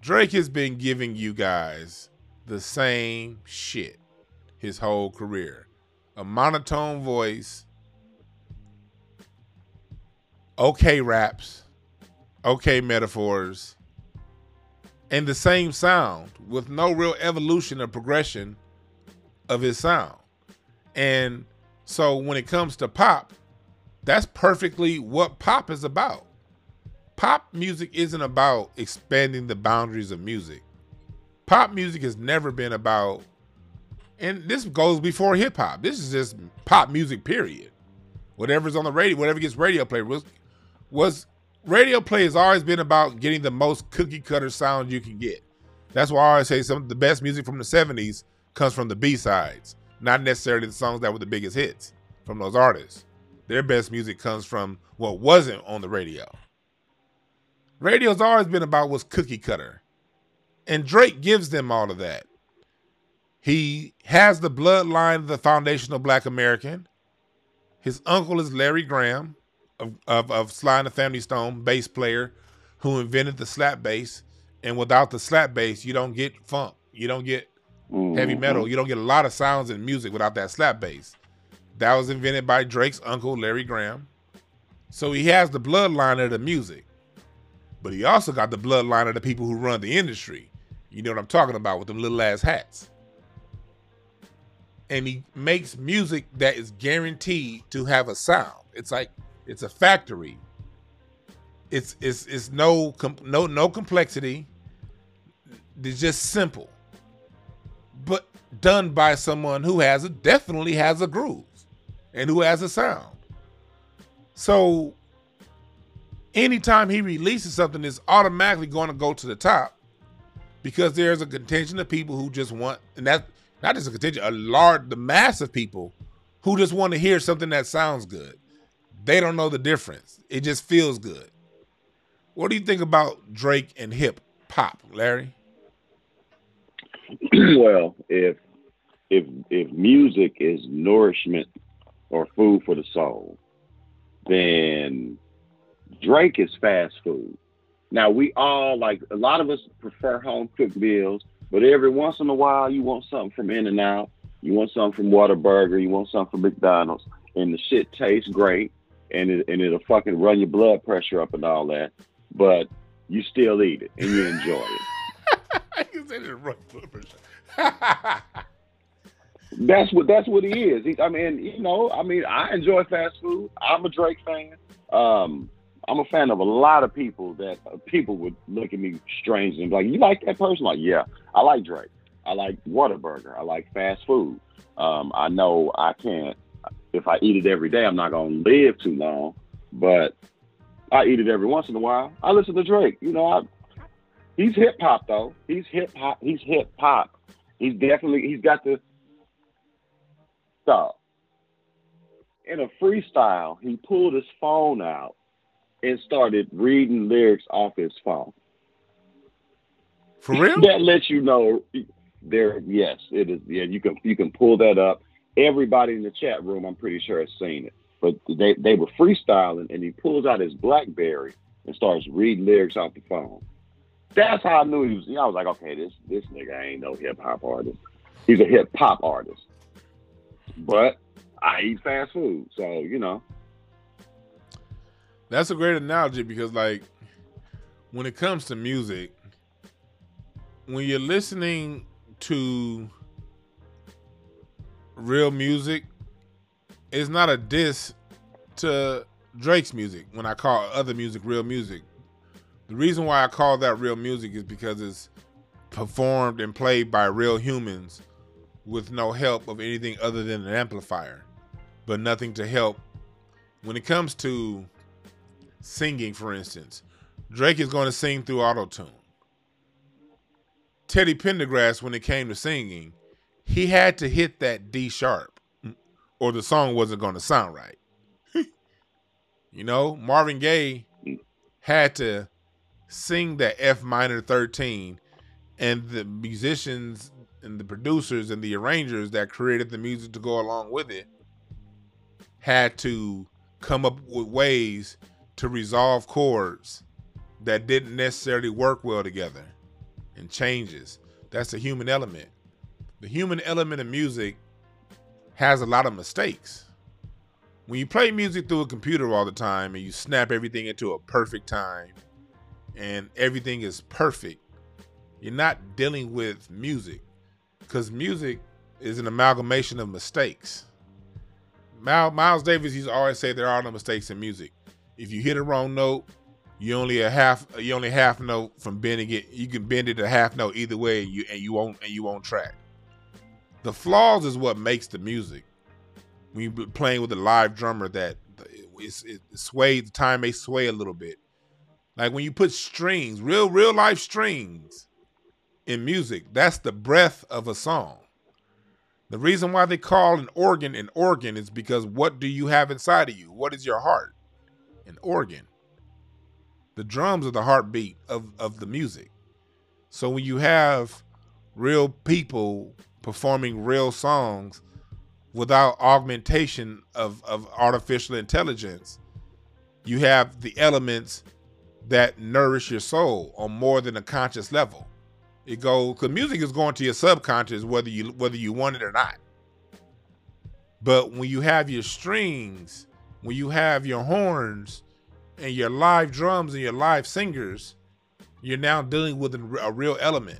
Drake has been giving you guys the same shit his whole career. A monotone voice, okay raps, okay metaphors, and the same sound with no real evolution or progression of his sound. And so when it comes to pop, that's perfectly what pop is about. Pop music isn't about expanding the boundaries of music. Pop music has never been about, and this goes before hip hop. This is just pop music, period. Whatever's on the radio, whatever gets radio play was was radio play has always been about getting the most cookie cutter sound you can get. That's why I always say some of the best music from the 70s comes from the B sides, not necessarily the songs that were the biggest hits from those artists. Their best music comes from what wasn't on the radio. Radio's always been about what's cookie cutter. And Drake gives them all of that. He has the bloodline of the foundational black American. His uncle is Larry Graham of, of, of Sly and the Family Stone, bass player who invented the slap bass. And without the slap bass, you don't get funk. You don't get mm-hmm. heavy metal. You don't get a lot of sounds in music without that slap bass. That was invented by Drake's uncle, Larry Graham. So he has the bloodline of the music. But he also got the bloodline of the people who run the industry. You know what I'm talking about with them little ass hats. And he makes music that is guaranteed to have a sound. It's like it's a factory. It's it's it's no no no complexity. It's just simple. But done by someone who has a definitely has a groove and who has a sound. So anytime he releases something, it's automatically going to go to the top because there's a contingent of people who just want, and that not just a contingent, a large, the mass of people who just want to hear something that sounds good. They don't know the difference. It just feels good. What do you think about Drake and hip hop, Larry? well, if if if music is nourishment or food for the soul, then Drake is fast food. Now we all like a lot of us prefer home cooked meals, but every once in a while you want something from In and Out, you want something from Whataburger, you want something from McDonald's, and the shit tastes great, and it and it'll fucking run your blood pressure up and all that, but you still eat it and you enjoy it. you said it run blood pressure. That's what that's what he is. He, I mean, you know, I mean, I enjoy fast food. I'm a Drake fan. Um, I'm a fan of a lot of people that uh, people would look at me strange and be like, "You like that person?" Like, yeah, I like Drake. I like Whataburger. I like fast food. Um, I know I can't. If I eat it every day, I'm not gonna live too long. But I eat it every once in a while. I listen to Drake. You know, I, he's hip hop though. He's hip hop. He's hip hop. He's definitely. He's got the stop. In a freestyle, he pulled his phone out and started reading lyrics off his phone. For real? that lets you know there yes, it is yeah, you can you can pull that up. Everybody in the chat room, I'm pretty sure has seen it. But they, they were freestyling and he pulls out his Blackberry and starts reading lyrics off the phone. That's how I knew he was. You know, I was like, okay, this this nigga ain't no hip hop artist. He's a hip hop artist but I eat fast food, so you know. That's a great analogy because, like, when it comes to music, when you're listening to real music, it's not a diss to Drake's music when I call other music real music. The reason why I call that real music is because it's performed and played by real humans with no help of anything other than an amplifier, but nothing to help. When it comes to singing, for instance, Drake is going to sing through auto tune. Teddy Pendergrass, when it came to singing, he had to hit that D sharp, or the song wasn't going to sound right. you know, Marvin Gaye had to sing that F minor 13, and the musicians and the producers and the arrangers that created the music to go along with it had to come up with ways to resolve chords that didn't necessarily work well together and changes. That's the human element. The human element of music has a lot of mistakes. When you play music through a computer all the time and you snap everything into a perfect time and everything is perfect, you're not dealing with music because music is an amalgamation of mistakes. Miles Davis used to always say there are no mistakes in music. If you hit a wrong note, you only a half you only half note from bending it. You can bend it a half note either way, and you and you won't and you won't track. The flaws is what makes the music. When you're playing with a live drummer, that it's, it sways. The time may sway a little bit. Like when you put strings, real real life strings, in music. That's the breath of a song. The reason why they call an organ an organ is because what do you have inside of you? What is your heart? An organ. The drums are the heartbeat of, of the music. So when you have real people performing real songs without augmentation of, of artificial intelligence, you have the elements that nourish your soul on more than a conscious level. It goes because music is going to your subconscious whether you whether you want it or not. But when you have your strings, when you have your horns, and your live drums and your live singers, you're now dealing with a real element.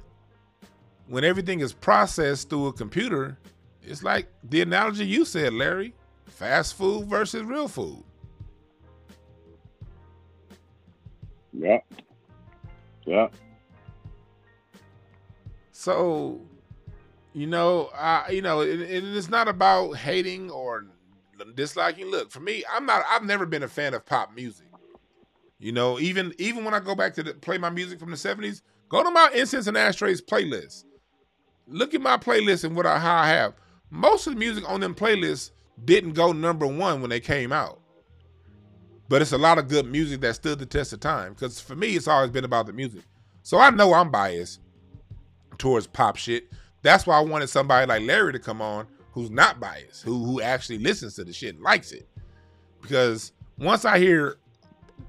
When everything is processed through a computer, it's like the analogy you said, Larry fast food versus real food. Yeah. Yeah. So, you know, I you know, it, it, it's not about hating or disliking. Look, for me, I'm not. I've never been a fan of pop music. You know, even even when I go back to the, play my music from the '70s, go to my Incense and Ashtrays playlist. Look at my playlist and what I how I have. Most of the music on them playlists didn't go number one when they came out, but it's a lot of good music that stood the test of time. Because for me, it's always been about the music. So I know I'm biased towards pop shit. That's why I wanted somebody like Larry to come on who's not biased, who who actually listens to the shit and likes it. Because once I hear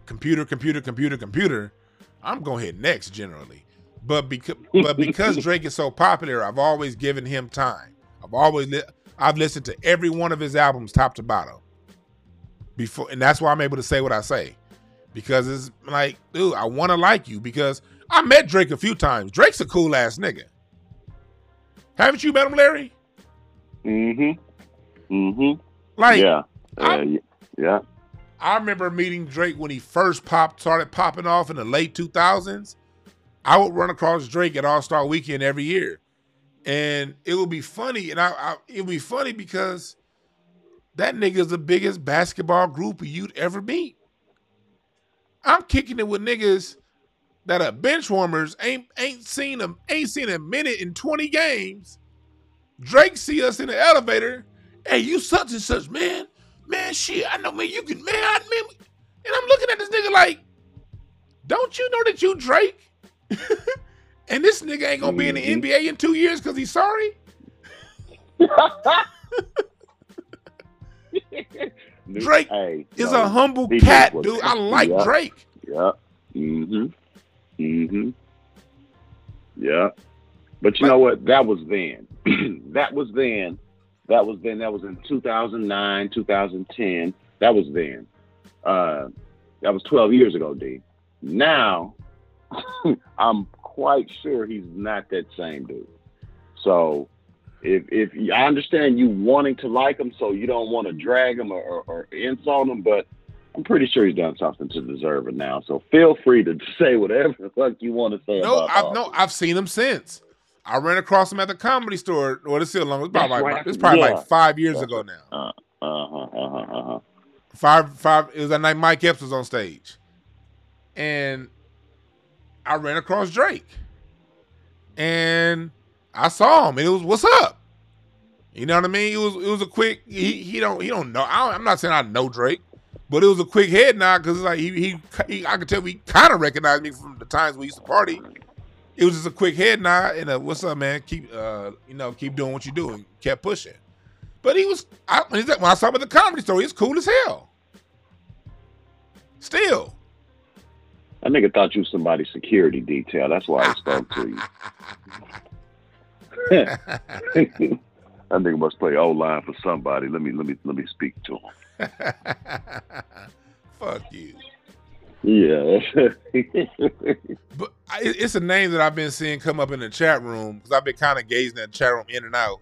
computer, computer, computer, computer, I'm going to hit next generally. But because but because Drake is so popular, I've always given him time. I've always li- I've listened to every one of his albums top to bottom. Before and that's why I'm able to say what I say. Because it's like, dude, I want to like you because I met Drake a few times. Drake's a cool ass nigga. Haven't you met him, Larry? Mm-hmm. Mm-hmm. Like yeah. Uh, yeah. I remember meeting Drake when he first popped, started popping off in the late 2000s. I would run across Drake at All Star Weekend every year, and it would be funny. And I, I it would be funny because that nigga is the biggest basketball group you'd ever meet. I'm kicking it with niggas that are bench warmers, ain't ain't seen them, ain't seen a minute in 20 games. Drake see us in the elevator. Hey, you such and such, man man, shit, I know, man, you can, man, I mean, and I'm looking at this nigga like, don't you know that you Drake? and this nigga ain't gonna be in the mm-hmm. NBA in two years because he's sorry. Drake hey, is no, a humble cat, dude. I like yeah, Drake. Yeah. Mm-hmm. Mm-hmm. Yeah. But you know what? That was then. that was then. That was then. That was in 2009, 2010. That was then. Uh, that was 12 years ago, D. Now, I'm quite sure he's not that same dude. So, if if I understand you wanting to like him, so you don't want to drag him or, or, or insult him, but I'm pretty sure he's done something to deserve it now. So feel free to say whatever the fuck you want to say. No, about I've Austin. no, I've seen him since. I ran across him at the comedy store. Well, it's still long. It's probably, like, right. it's probably Yeah. like five years That's ago now. Uh huh. Uh huh. Uh huh. Five, five. It was that night Mike Epps was on stage, and I ran across Drake, and I saw him, and it was what's up. You know what I mean? It was it was a quick. He he don't he don't know. I I'm not saying I know Drake, but it was a quick head nod because like he, he he I could tell he kind of recognized me from the times we used to party. It was just a quick head nod and a what's up, man? Keep uh you know keep doing what you're doing. Kept pushing, but he was I, when, I saw him at the comedy store, he's cool as hell. Still, That nigga thought you was somebody's security detail. That's why I spoke to you. that nigga must play O line for somebody. Let me let me let me speak to him. Fuck you. Yeah. But I, it's a name that I've been seeing come up in the chat room because I've been kind of gazing at the chat room in and out.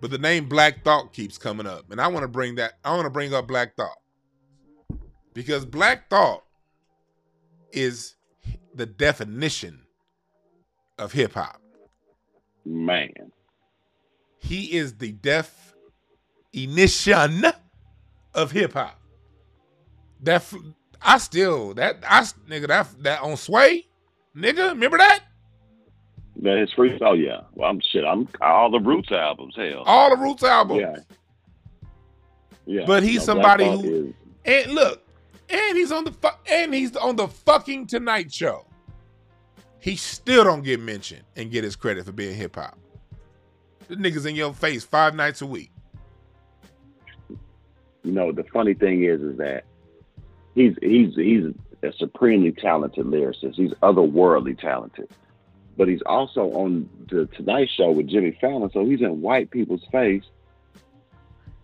But the name Black Thought keeps coming up, and I want to bring that. I want to bring up Black Thought because Black Thought is the definition of hip hop. Man. He is the definition of hip hop. That f- I still that I nigga that that on Sway, nigga, remember that? That his free oh yeah. Well I'm shit. I'm all the Roots albums, hell. All the Roots albums. yeah. Yeah. But he's Black somebody who- is- And look, and he's on the fu- and he's on the fucking Tonight Show. He still don't get mentioned and get his credit for being hip hop. The niggas in your face five nights a week. you know, the funny thing is is that he's he's he's a supremely talented lyricist. He's otherworldly talented. But he's also on the Tonight Show with Jimmy Fallon, so he's in white people's face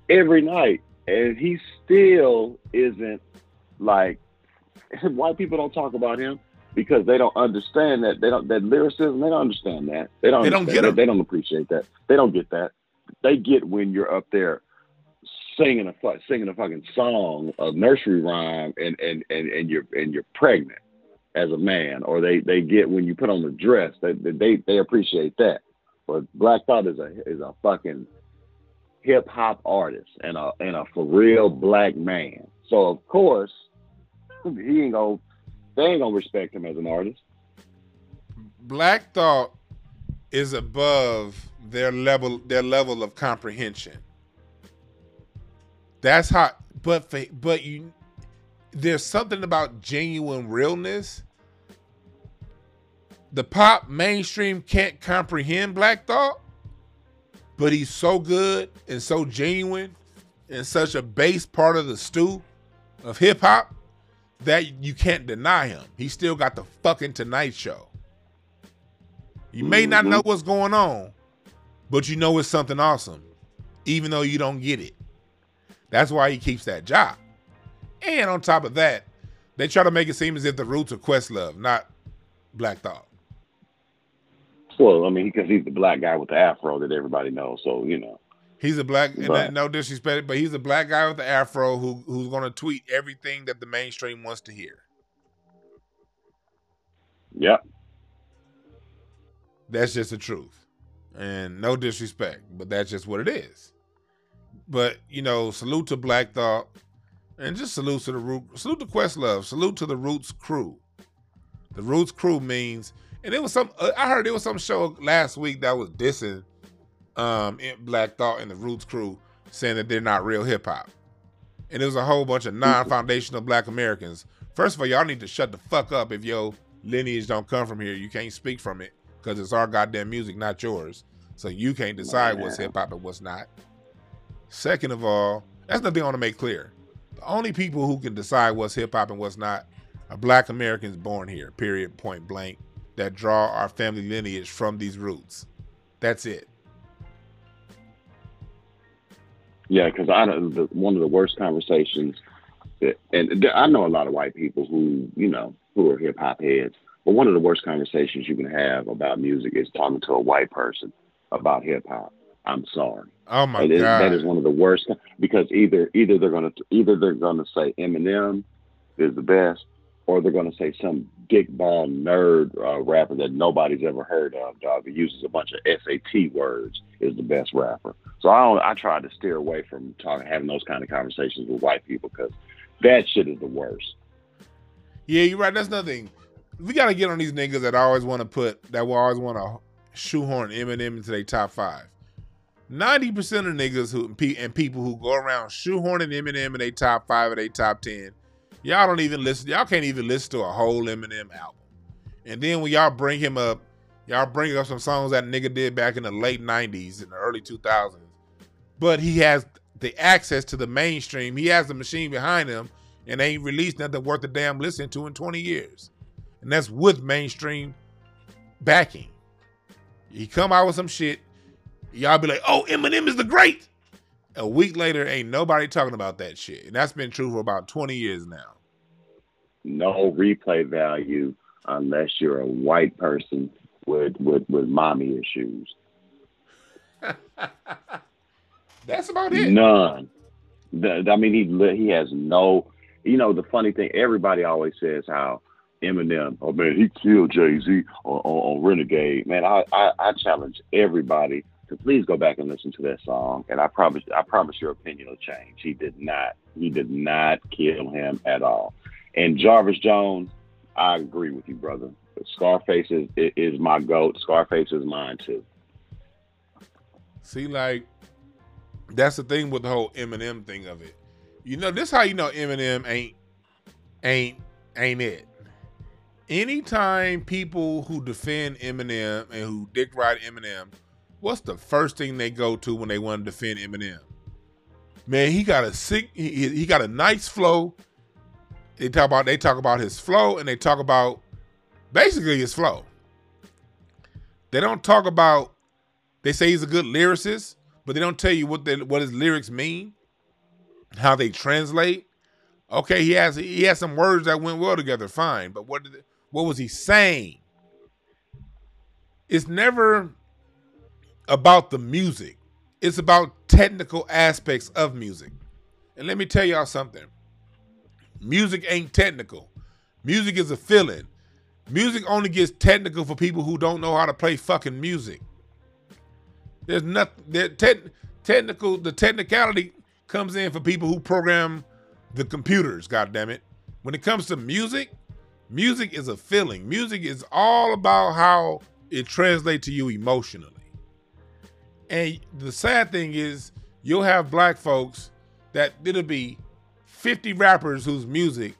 every night. And he still isn't like white people don't talk about him because they don't understand that they don't that lyricism, they don't understand that. They don't They don't get that. They don't appreciate that. They don't get that. They get when you're up there singing a singing a fucking song, a nursery rhyme, and and and and you're and you're pregnant as a man, or they they get when you put on the dress. They they they appreciate that. But Black Thought is a is a fucking hip hop artist and a and a for real black man. So of course he ain't gonna they ain't gonna respect him as an artist. Black Thought is above their level their level of comprehension. That's how but but you there's something about genuine realness. The pop mainstream can't comprehend Black Thought, but he's so good and so genuine and such a base part of the stew of hip hop that you can't deny him. He still got the fucking Tonight Show. You may not Mhm. know what's going on, but you know it's something awesome, even though you don't get it. That's why he keeps that job. And on top of that, they try to make it seem as if the roots are Questlove, not Black Thought. Well, I mean, because he's the black guy with the afro that everybody knows. So you know, He's a black, and Right. no disrespect, but he's a black guy with the afro who who's going to tweet everything that the mainstream wants to hear. yep. That's just the truth. And no disrespect, but that's just what it is. But, you know, salute to Black Thought and just salute to the root salute to Questlove, salute to the Roots crew. The Roots crew means and it was some uh, I heard it was some show last week that was dissing um Black Thought and the Roots crew saying that they're not real hip hop. And there was a whole bunch of non-foundational black Americans. First of all, y'all need to shut the fuck up if your lineage don't come from here. You can't speak from it because it's our goddamn music, not yours. So you can't decide what's hip hop and what's not. Second of all, that's the thing I want to make clear. The only people who can decide what's hip hop and what's not are black Americans born here, period, point blank, that draw our family lineage from these roots. That's it. Yeah, because I the, one of the worst conversations, that, and I know a lot of white people who you know who are hip hop heads, but one of the worst conversations you can have about music is talking to a white person about hip hop. I'm sorry. Oh my It is- god. that is one of the worst because either either they're gonna either they're gonna say Eminem is the best, or they're going to say some dick ball nerd uh, rapper that nobody's ever heard of, dog, who uses a bunch of SAT words is the best rapper. So I don't, I try to steer away from talking, having those kind of conversations with white people because that shit is the worst. Yeah, you're right. That's nothing. We got to get on these niggas that always want to put, that will always want to shoehorn Eminem into their top five. 90% of niggas who and people who go around shoehorning Eminem in their top five or their top 10 Y'all don't even listen. Y'all can't even listen to a whole Eminem album. And then when y'all bring him up, y'all bring up some songs that nigga did back in the late 90s and the early 2000s. But he has the access to the mainstream. He has the machine behind him and ain't released nothing worth a damn listening to in 20 years. And that's with mainstream backing. He come out with some shit. Y'all be like, oh, Eminem is the great. A week later, ain't nobody talking about that shit. And that's been true for about 20 years now. No replay value unless you're a white person with with, with mommy issues. that's about it. None. I mean, he he has no. You know, the funny thing, everybody always says how Eminem, oh man, he killed Jay Z on, on, on, Renegade. Man, I, I, I challenge everybody to please go back and listen to that song. And I promise, I promise your opinion will change. He did not, he did not kill him at all. And Jarvis Jones, I agree with you, brother. Scarface is, is my goat. Scarface is mine too. See, like that's the thing with the whole Eminem thing of it. You know, this how you know Eminem ain't ain't ain't it. Anytime people who defend Eminem and who dick ride Eminem what's the first thing they go to when they want to defend Eminem? Man, he got a sick, he, he got a nice flow. They talk about they talk about his flow and they talk about basically his flow. They don't talk about. They say he's a good lyricist, but they don't tell you what what his lyrics mean, how they translate. Okay, he has he has some words that went well together, fine. But what did, what was he saying? It's never about the music. It's about technical aspects of music. And let me tell y'all something. Music ain't technical. Music is a feeling. Music only gets technical for people who don't know how to play fucking music. There's nothing there te- technical the technicality comes in for people who program the computers, god damn it. When it comes to music, music is a feeling. Music is all about how it translates to you emotionally. And the sad thing is, you'll have black folks that it'll be 50 rappers whose music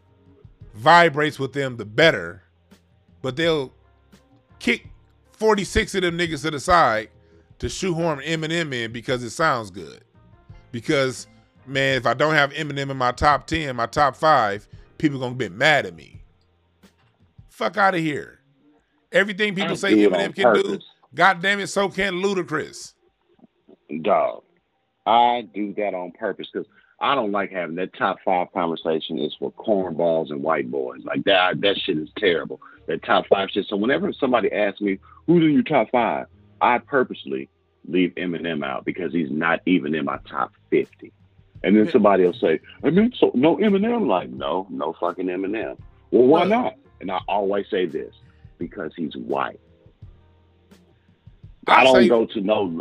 vibrates with them the better, but they'll kick 46 of them niggas to the side to shoehorn Eminem in because it sounds good. Because, man, if I don't have Eminem in my top 10, my top five, people gonna be mad at me. Fuck out of here. Everything people say Eminem can purpose. do, God damn it, so can Ludacris dog. I do that on purpose because I don't like having that top five conversation is for cornballs and white boys. Like that that shit is terrible. That top five shit. So whenever somebody asks me who's in your top five, I purposely leave Eminem out because he's not even in my top fifty. And then somebody will say, I mean, so no Eminem. Like, no, no fucking Eminem. Well, why not? And I always say this because he's white. I don't go to no.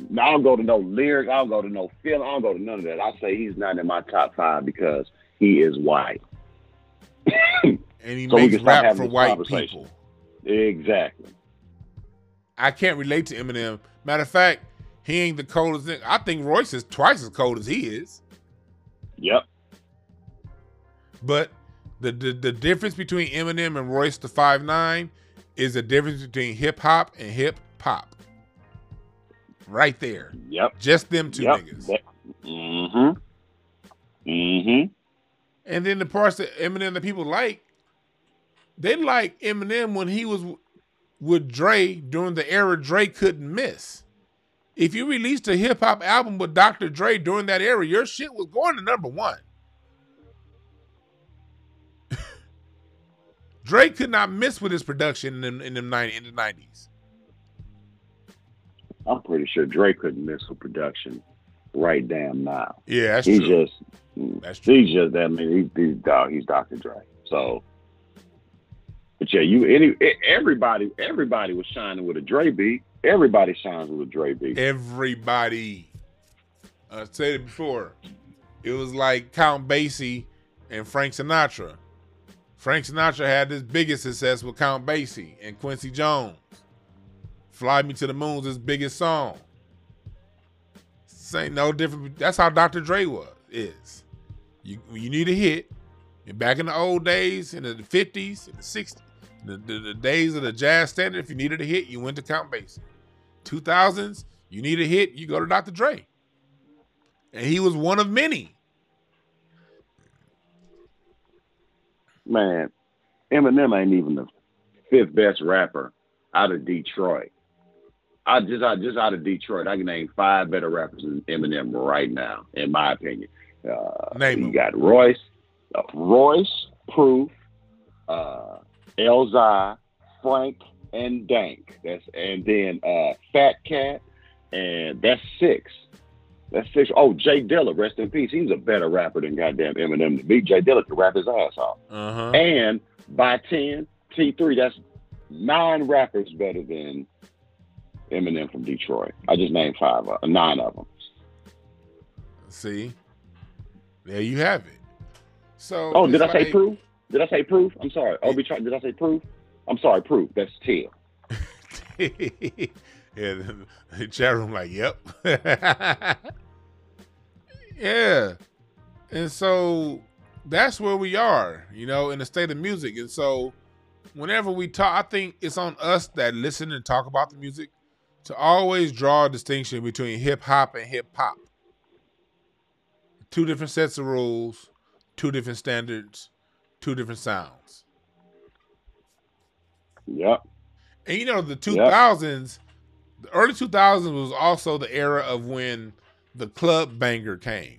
I don't go to no lyric. I don't go to no feel. I don't go to none of that. I say he's not in my top five because he is white. and he so makes rap for white people. Exactly. I can't relate to Eminem. Matter of fact, he ain't the coldest thing. I think Royce is twice as cold as he is. Yep. But the the, the difference between Eminem and Royce the five nine is the difference between hip hop and hip pop right there. Yep. Just them two yep. niggas. Mm-hmm. Mm-hmm. And then the parts that Eminem that people like, they like Eminem when he was with Dre during the era Dre couldn't miss. If you released a hip hop album with Dr. Dre during that era, your shit was going to number one. Dre could not miss with his production in, in, in the 90s. I'm pretty sure Drake couldn't miss with production. right damn now. Yeah, that's He's true. just That's true. he's just I mean he, he's dog he's Dr. Dre. So but yeah, you any everybody everybody was shining with a Dre beat. Everybody shines with a Dre beat. Everybody. Uh, I said it before. It was like Count Basie and Frank Sinatra. Frank Sinatra had his biggest success with Count Basie and Quincy Jones. Fly Me to the Moon's his biggest song. Ain't no different. That's how Dr. Dre was is. You you need a hit. And back in the old days, in the 50s, in the 60s, the, the, the days of the jazz standard, if you needed a hit, you went to Count Basie. 2000s, you need a hit, you go to Dr. Dre. And he was one of many. Man, Eminem ain't even the fifth best rapper out of Detroit. I just I just out of Detroit, I can name five better rappers than Eminem right now, in my opinion. Uh, Name you got Royce, uh, Royce, Proof, uh, Elzhi, Frank, and Dank. That's and then uh, Fat Cat, and that's six. That's six. Oh, Jay Dilla, rest in peace. He's a better rapper than goddamn Eminem to be. Jay Dilla could rap his ass off. Uh-huh. And by 10, T3, that's nine rappers better than Eminem from Detroit. I just named five, uh, nine of them. See? There you have it. So Oh, did I say proof? Did I say proof? I'm sorry. Obi, did I say proof? I'm sorry, proof. That's 10. yeah, the chat room like, yep. yeah. And so that's where we are, you know, in the state of music. And so whenever we talk, I think it's on us that listen and talk about the music to always draw a distinction between hip hop and hip hop. Two different sets of rules, two different standards, two different sounds. Yep. And you know, the 2000s, the early 2000s was also the era of when the club banger came.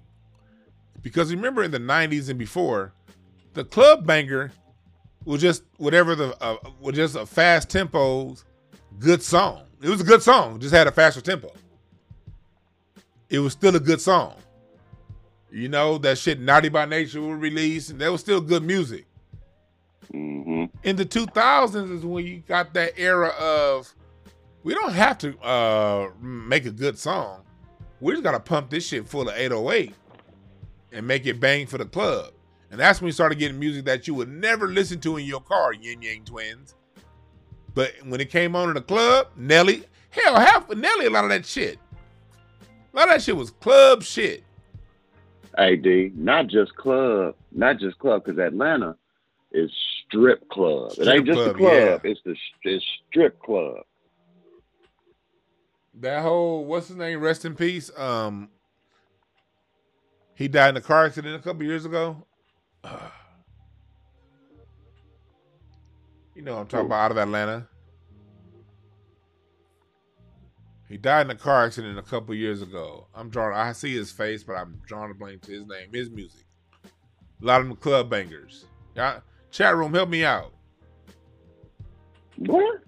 Because remember in the 90s and before, the club banger was just whatever the, uh, was just a fast tempo, good song. It was a good song, just had a faster tempo. It was still a good song. You know, that shit Naughty by Nature was released, and that was still good music. Hmm in the 2000s is when you got that era of we don't have to uh make a good song. We just gotta pump this shit full of 808 and make it bang for the club. And that's when we started getting music that you would never listen to in your car ying yang twins but when it came on in the club nelly hell half of nelly a lot of that shit a lot of that shit was club shit AD, not just club, not just club, because Atlanta is strip club. it ain't just club, the club, yeah. it's the it's strip club. that whole what's his name rest in peace um he died in a car accident a couple years ago you know what i'm talking Who? about out of atlanta he died in a car accident a couple years ago i'm drawing i see his face but i'm drawing a blank to his name his music a lot of them club bangers yeah chat room help me out What?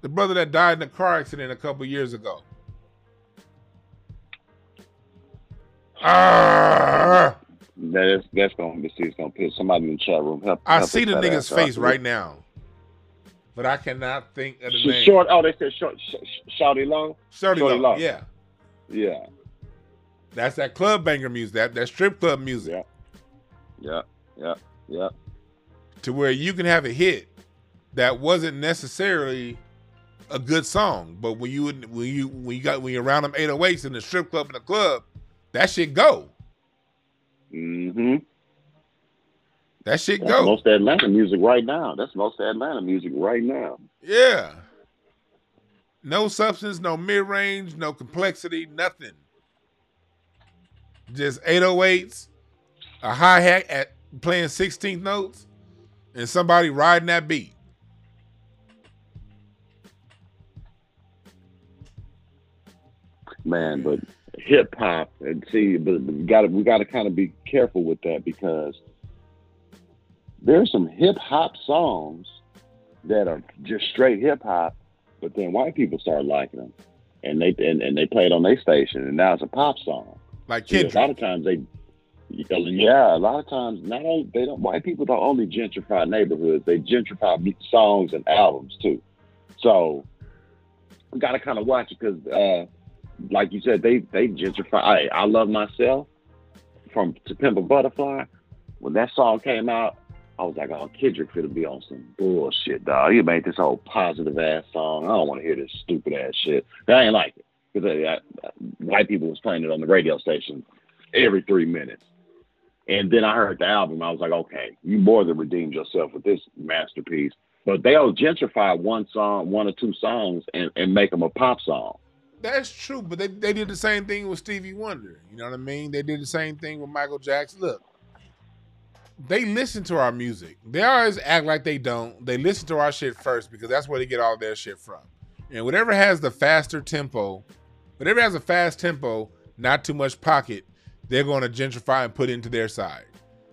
the brother that died in a car accident a couple years ago Ah! That is that's gonna be it's gonna piss somebody in the chat room. Help, I help see the nigga's face out. right now, but I cannot think of the name. Short. Oh, they said short. Sh- sh- Shouty Low. Shorty Shawty Lo, Low. Yeah, Yeah. that's that club banger music. That that strip club music. Yeah. Yeah. Yeah. Yeah. To where you can have a hit that wasn't necessarily a good song, but when you when you when you got when you're around them 808s in the strip club in the club, that shit go. Mm-hmm. That shit That's go. most Atlanta music right now. That's most Atlanta music right now. Yeah. No substance, no mid range, no complexity, nothing. Just 808s, a hi hat at playing 16th notes, and somebody riding that beat. man. But hip hop and see, but we got to we got to kind of be careful with that because there's some hip hop songs that are just straight hip hop, but then white people start liking them, and they and, and they play it on their station, and now it's a pop song. Like Yeah, Kendrick. a lot of times they, yeah, a lot of times not only they don't white people don't only gentrify neighborhoods, they gentrify songs and albums too. So we got to kind of watch it because, uh, like you said, they they gentrify. I, I love myself from To Pimp a Butterfly. When that song came out, I was like, oh, Kendrick finna be on some bullshit, dog. He made this whole positive ass song. I don't want to hear this stupid ass shit. I ain't like it because white people was playing it on the radio station every three minutes. And then I heard the album. I was like, okay, you more than redeemed yourself with this masterpiece. But they'll gentrify one song, one or two songs, and, and make them a pop song. That's true, but they, they did the same thing with Stevie Wonder. You know what I mean? They did the same thing with Michael Jackson. Look, they listen to our music. They always act like they don't. They listen to our shit first because that's where they get all their shit from. And whatever has the faster tempo, whatever has a fast tempo, not too much pocket, they're going to gentrify and put into their side.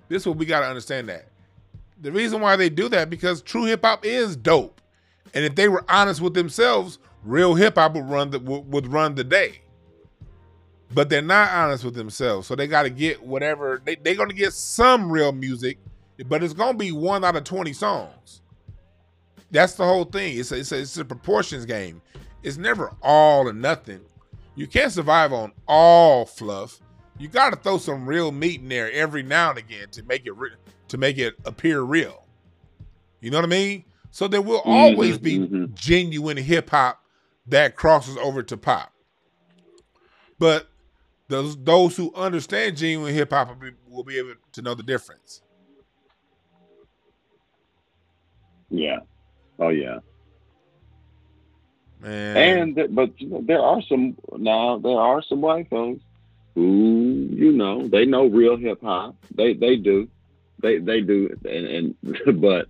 This is what we got to understand that. The reason why they do that because true hip hop is dope. And if they were honest with themselves, real hip hop would run the would, would run the day. But they're not honest with themselves, so they got to get whatever they they're gonna get some real music, but it's gonna be one out of twenty songs. That's the whole thing. It's a, it's a, it's a proportions game. It's never all or nothing. You can't survive on all fluff. You got to throw some real meat in there every now and again to make it to make it appear real. You know what I mean? So there will always be mhm. genuine hip hop that crosses over to pop. But those those who understand genuine hip hop will be, will be able to know the difference. Yeah. Oh yeah. Man, And th- but you know, there are some now there are some white folks who you know they know real hip hop. They they do, they they do, and, and but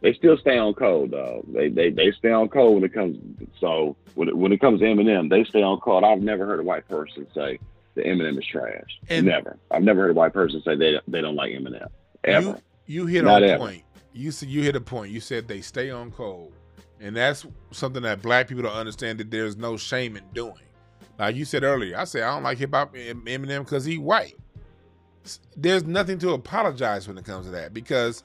they still stay on code though. They they they stay on code when it comes. So when it, when it comes to Eminem, they stay on code. I've never heard a white person say that Eminem is trash. And- never. I've never heard a white person say they they don't like Eminem ever. you you hit Not on ever. point. You said you hit a point. You said they stay on code, and that's something that black people don't understand that there's no shame in doing. Like you said earlier, I said I don't like hip hop Eminem because he white. There's nothing to apologize when it comes to that because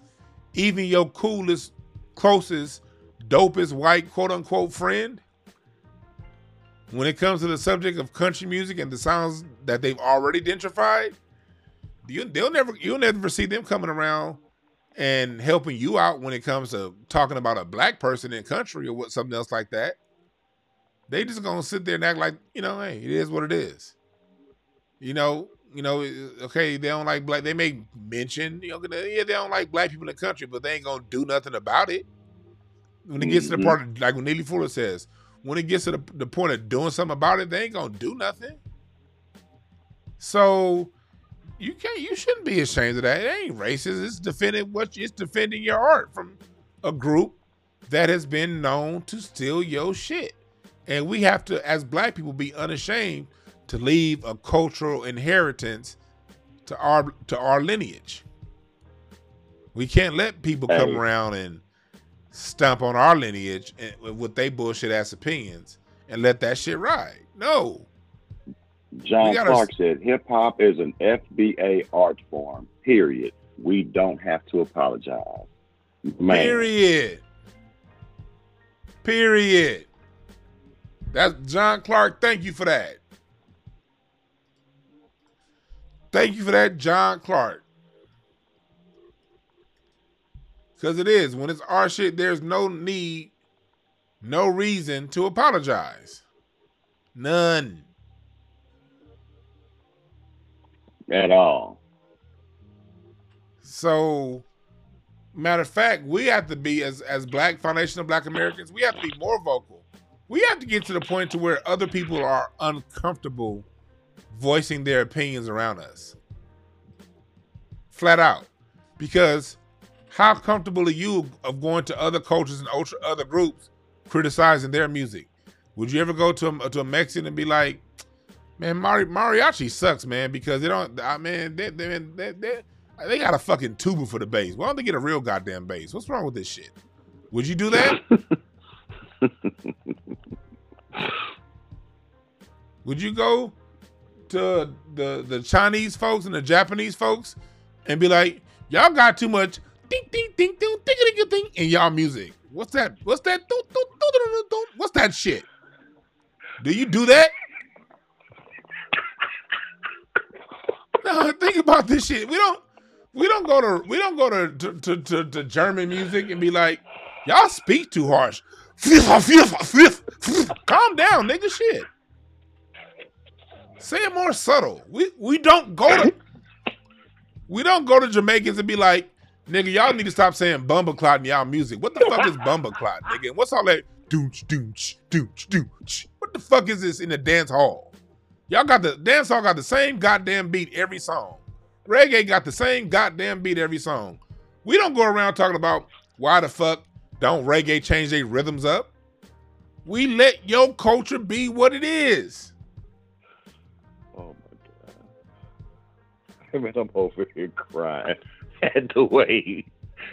even your coolest, closest, dopest white quote unquote friend, when it comes to the subject of country music and the sounds that they've already gentrified, you they'll never you'll never see them coming around and helping you out when it comes to talking about a black person in country or what something else like that. They just gonna sit there and act like you know, hey, it is what it is. You know, you know, okay, they don't like black. They may mention, you know, yeah, they don't like black people in the country, but they ain't gonna do nothing about it. When it gets to the Mhm. part, of, like when Neely Fuller says, when it gets to the, the point of doing something about it, they ain't gonna do nothing. So you can't, you shouldn't be ashamed of that. It ain't racist. It's defending what it's defending your art from a group that has been known to steal your shit. And we have to, as black people, be unashamed to leave a cultural inheritance to our to our lineage. We can't let people come Hey. around and stomp on our lineage and, with their bullshit ass opinions and let that shit ride. No. John gotta- Clark said hip hop is an FBA art form. Period. We don't have to apologize. Man, Period. Period. That's John Clark. Thank you for that. Thank you for that, John Clark. Because it is. When it's our shit, there's no need, no reason to apologize. None. at all. So, matter of fact, we have to be as as Black Foundation of Black Americans, we have to be more vocal. We have to get to the point to where other people are uncomfortable voicing their opinions around us. Flat out. Because how comfortable are you of going to other cultures and ultra other groups criticizing their music? Would you ever go to a, to a Mexican and be like, Man, Mari- mariachi sucks, man, because they don't. I mean, they they, they, they they got a fucking tuba for the bass. Why don't they get a real goddamn bass? What's wrong with this shit? Would you do that? Would you go to the the Chinese folks and the Japanese folks and be like, y'all got too much ding ding ding ding ding ding ding in y'all music. What's that? What's that? What's that shit? Do you do that? No, think about this shit. We don't we don't go to we don't go to to, to, to German music and be like, y'all speak too harsh. Calm down, nigga. Shit. Say it more subtle. We we don't go to we don't go to Jamaicans and be like, nigga, y'all need to stop saying bumbleclot in y'all music. What the fuck is bumbleclot, nigga? What's all that doonch doonch doonch doonch? What the fuck is this in the dance hall? Y'all got the dance hall got the same goddamn beat every song. Reggae got the same goddamn beat every song. We don't go around talking about why the fuck don't reggae change their rhythms up. We let your culture be what it is. I mean, I'm over here crying at the way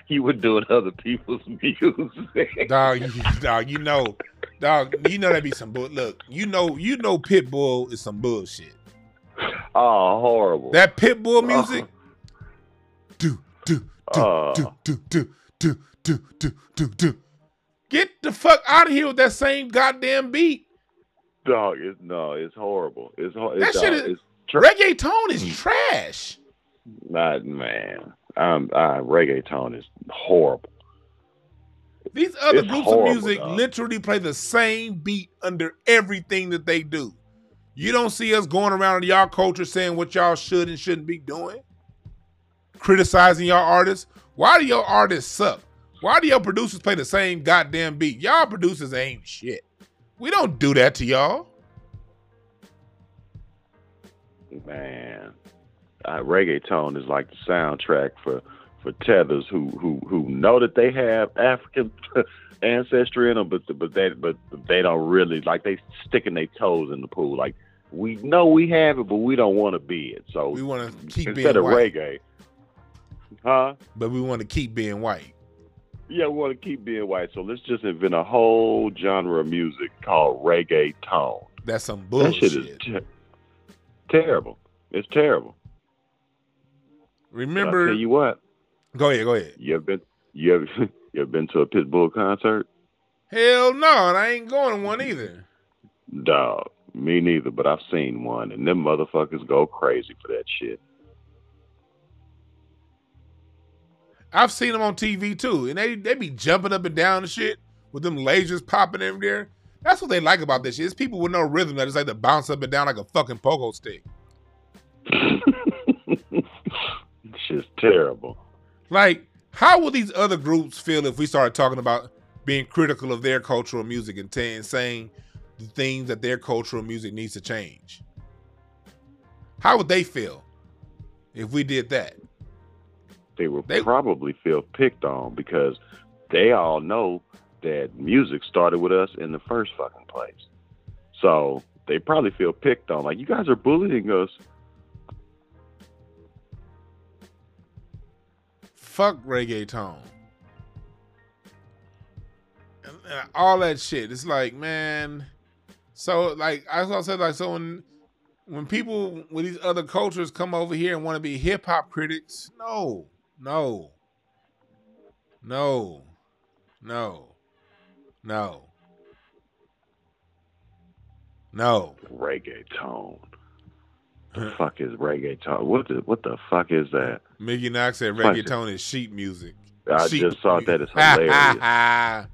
you were doing other people's music. Dog, you, dog, you know, dog, you know that be some bull. Look, you know, you know, Pitbull is some bullshit. Oh, horrible! That Pitbull oh. music. Do do do do uh. do do do do do do do. Get the fuck out of here with that same goddamn beat. Dog, it's no, it's horrible. It's, it's that shit is. Tra- reggaeton is trash. Not man. Um, uh, reggaeton is horrible. These other it's groups horrible, of music dog. literally play the same beat under everything that they do. You don't see us going around in y'all culture saying what y'all should and shouldn't be doing, criticizing y'all artists. Why do your artists suck? Why do your producers play the same goddamn beat? Y'all producers ain't shit. We don't do that to y'all. Man, uh, reggaeton is like the soundtrack for for tethers who who who know that they have African ancestry in them, but but they but they don't really like they sticking their toes in the pool. Like we know we have it, but we don't want to be it. So we want to keep instead of white. reggae, huh? But we want to keep being white. Yeah, we want to keep being white. So let's just invent a whole genre of music called reggae tone. That's some bullshit. That shit is terrible. It's terrible. Remember, tell you what. Go ahead. Go ahead. You ever been? You ever? You ever been to a Pitbull concert? Hell no, and I ain't going to one either. Dog, me neither. But I've seen one, and them motherfuckers go crazy for that shit. I've seen them on TV too, and they they be jumping up and down and shit with them lasers popping everywhere. That's what they like about this shit. It's people with no rhythm that just like to bounce up and down like a fucking pogo stick. shit's terrible. Like, how will these other groups feel if we started talking about being critical of their cultural music and, t- and saying the things that their cultural music needs to change? How would they feel if we did that? They would they, probably feel picked on because they all know that music started with us in the first fucking place. So they probably feel picked on. Like, you guys are bullying us fuck reggaeton. And, and all that shit. It's like, man. So like I said, like so when when people with these other cultures come over here and want to be hip hop critics, no, no, no, no, no, no. Reggaeton. The fuck is reggaeton? What the what the fuck is that? Miggy Knox said reggaeton is sheet music. I sheet just saw that. It's hilarious.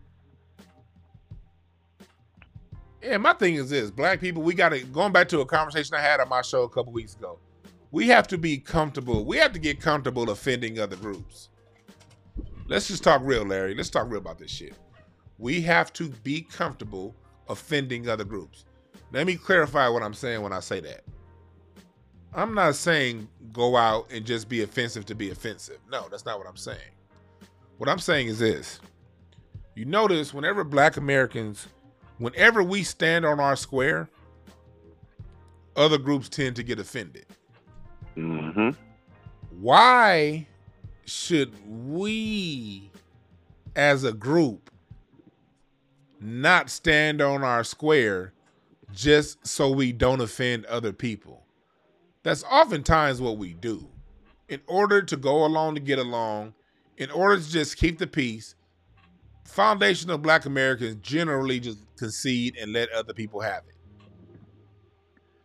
yeah, my thing is this: black people, we got to going back to a conversation I had on my show a couple weeks ago. We have to be comfortable. We have to get comfortable offending other groups. Let's just talk real, Larry. Let's talk real about this shit. We have to be comfortable offending other groups. Let me clarify what I'm saying when I say that. I'm not saying go out and just be offensive to be offensive. No, that's not what I'm saying. What I'm saying is this. You notice whenever black Americans, whenever we stand on our square, other groups tend to get offended. Mm-hmm. Why should we as a group not stand on our square just so we don't offend other people? That's oftentimes what we do. In order to go along to get along, in order to just keep the peace, foundational black Americans generally just concede and let other people have it.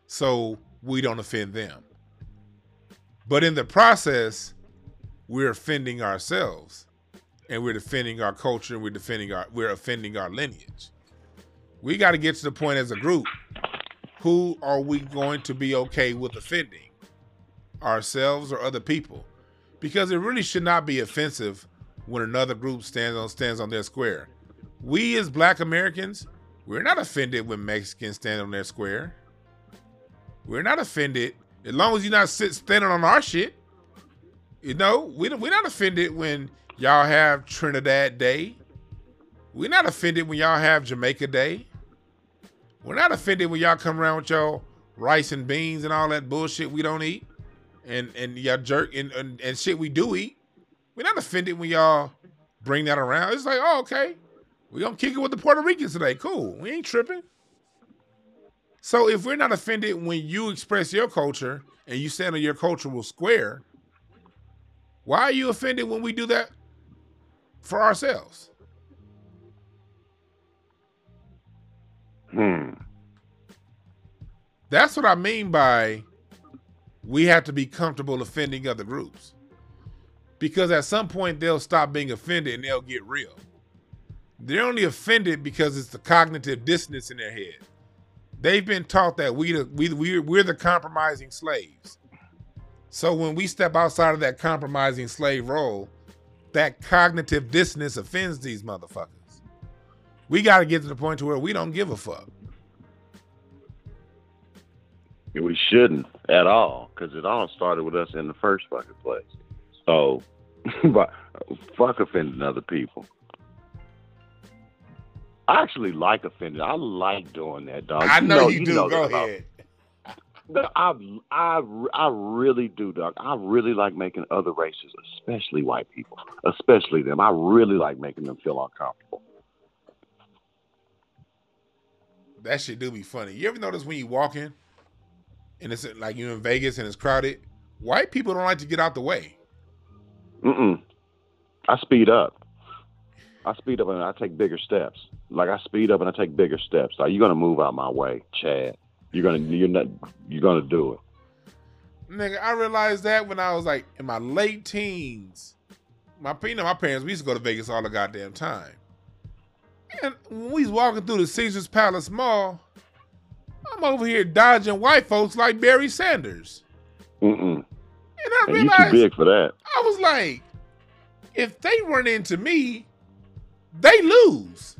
So we don't offend them. But in the process, we're offending ourselves and we're defending our culture and we're defending our we're offending our lineage. We got to get to the point as a group who are we going to be okay with offending? Ourselves or other people? Because it really should not be offensive when another group stands on stands on their square. We as black Americans, we're not offended when Mexicans stand on their square. We're not offended as long as you're not sit standing on our shit. You know, we we're not offended when y'all have Trinidad Day. We're not offended when y'all have Jamaica Day. We're not offended when y'all come around with y'all rice and beans and all that bullshit we don't eat, and and y'all jerk and, and, and shit we do eat. We're not offended when y'all bring that around. It's like, oh, okay, we gonna kick it with the Puerto Ricans today. Cool, we ain't tripping. So if we're not offended when you express your culture and you stand on your cultural square, why are you offended when we do that for ourselves? Hmm. That's what I mean by we have to be comfortable offending other groups. Because at some point they'll stop being offended and they'll get real. They're only offended because it's the cognitive dissonance in their head. They've been taught that we the, we we we're the compromising slaves. So when we step outside of that compromising slave role, that cognitive dissonance offends these motherfuckers. We got to get to the point to where we don't give a fuck. We shouldn't at all, because it all started with us in the first fucking place. So, but fuck offending other people. I actually like offending. I like doing that, dog. I know, you, know, you do. Know Go ahead. I, I, I really do, Doc. I really like making other races, especially white people, especially them. I really like making them feel uncomfortable. That shit do be funny. You ever notice when you walk in, and it's like you in Vegas and it's crowded, white people don't like to get out the way. Mm-mm. I speed up. I speed up and I take bigger steps. Like I speed up and I take bigger steps. Are you gonna move out my way, Chad? You're gonna you're not you're gonna do it. Nigga, I realized that when I was like in my late teens. My you know, my parents we used to go to Vegas all the goddamn time. And when we was walking through the Caesar's Palace Mall, I'm over here dodging white folks like Barry Sanders. Mm-mm. And I and realized you too big for that. I was like, if they run into me, they lose.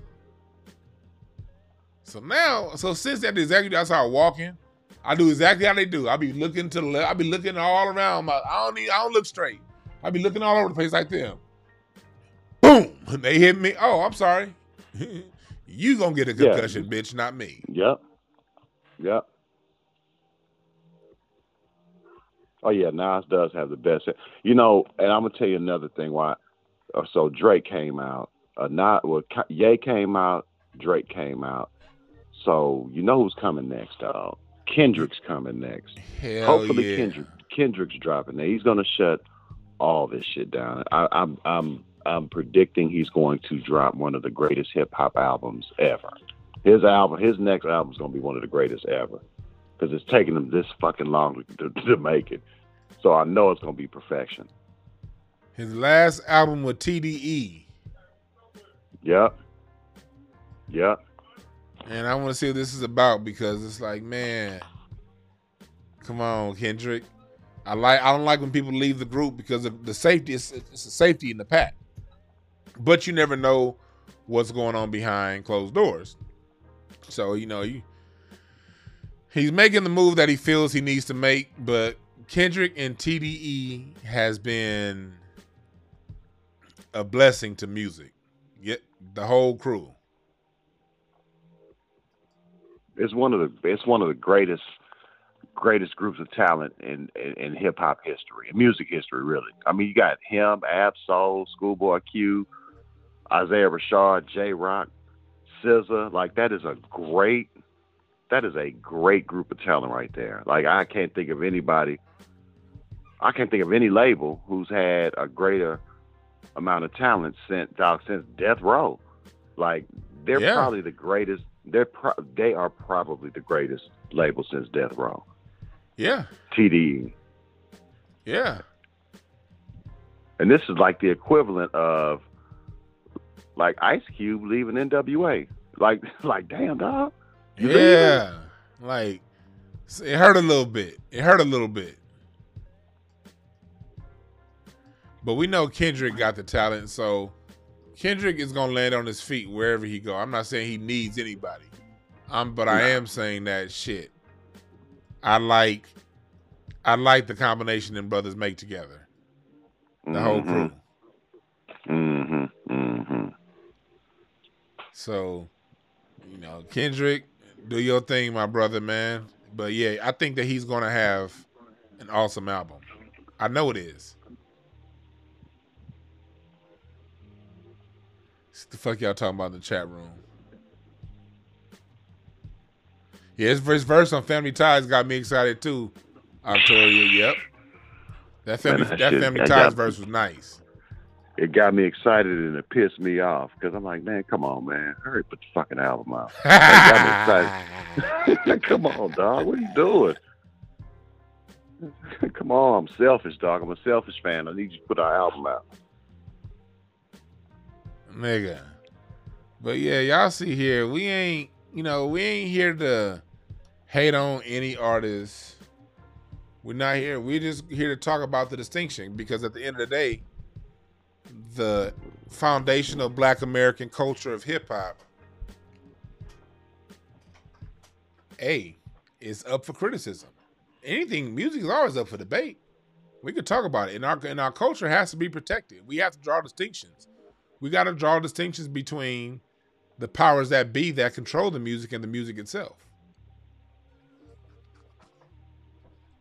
So now, so since that exactly I walk in, I do exactly how they do. I be looking to the left. I be looking all around. My, I don't need. I don't look straight. I be looking all over the place like them. Boom! They hit me. Oh, I'm sorry. you gonna get a concussion, yeah. bitch, not me. Yep. Yep. Oh yeah, Nas does have the best. You know, and I'm gonna tell you another thing. Why? Uh, so Drake came out. Uh, not well. Ye came out. Drake came out. So you know who's coming next, dog. Kendrick's coming next. Hell Hopefully yeah. Kendrick Kendrick's dropping there. He's gonna shut all this shit down. I, I'm I'm I'm predicting he's going to drop one of the greatest hip hop albums ever. His album, his next album is gonna be one of the greatest ever because it's taking him this fucking long to, to, to make it. So I know it's gonna be perfection. His last album with TDE. Yep. Yep. And I want to see what this is about because it's like, man, come on, Kendrick. I like I don't like when people leave the group because of the safety. It's, it's a safety in the pack, but you never know what's going on behind closed doors. So you know, you, he's making the move that he feels he needs to make, but Kendrick and TDE has been a blessing to music. Yet the whole crew. It's one of the it's one of the greatest greatest groups of talent in in, in hip hop history, in music history, really. I mean, you got him, Ab Soul, Schoolboy Q, Isaiah Rashad, Jay Rock, SZA. Like that is a great that is a great group of talent right there. Like I can't think of anybody. I can't think of any label who's had a greater amount of talent since dog since Death Row. Like they're Yeah. probably the greatest. They're pro- they are probably the greatest label since Death Row. Yeah, TDE. yeah, And this is like the equivalent of like Ice Cube leaving NWA. Like, like, damn, dog. You leaving? yeah. Like it hurt a little bit. It hurt a little bit. But we know Kendrick got the talent, so Kendrick is gonna land on his feet wherever he go. I'm not saying he needs anybody. Um, but I am saying that shit. I like I like the combination them brothers make together. The whole crew. Mm-hmm. Mm-hmm. So, you know, Kendrick, do your thing, my brother, man. But yeah, I think that he's gonna have an awesome album. I know it is. The fuck y'all talking about in the chat room? Yeah, his verse on Family Ties got me excited too. Octoria, yep. That family Man, that that shit- Family that Ties got- verse was nice. It got me excited and it pissed me off because I'm like, man, come on, man, hurry, put the fucking album out. come on, dog, what are you doing? come on, I'm selfish, dog. I'm a selfish fan. I need you to put our album out. Nigga. But yeah, y'all see here, we ain't, you know, we ain't here to hate on any artist. We're not here. We're just here to talk about the distinction because at the end of the day, the foundation of Black American culture of hip hop, a, is up for criticism. Anything music is always up for debate. We could talk about it, and our and our culture has to be protected. We have to draw distinctions we got to draw distinctions between the powers that be that control the music and the music itself.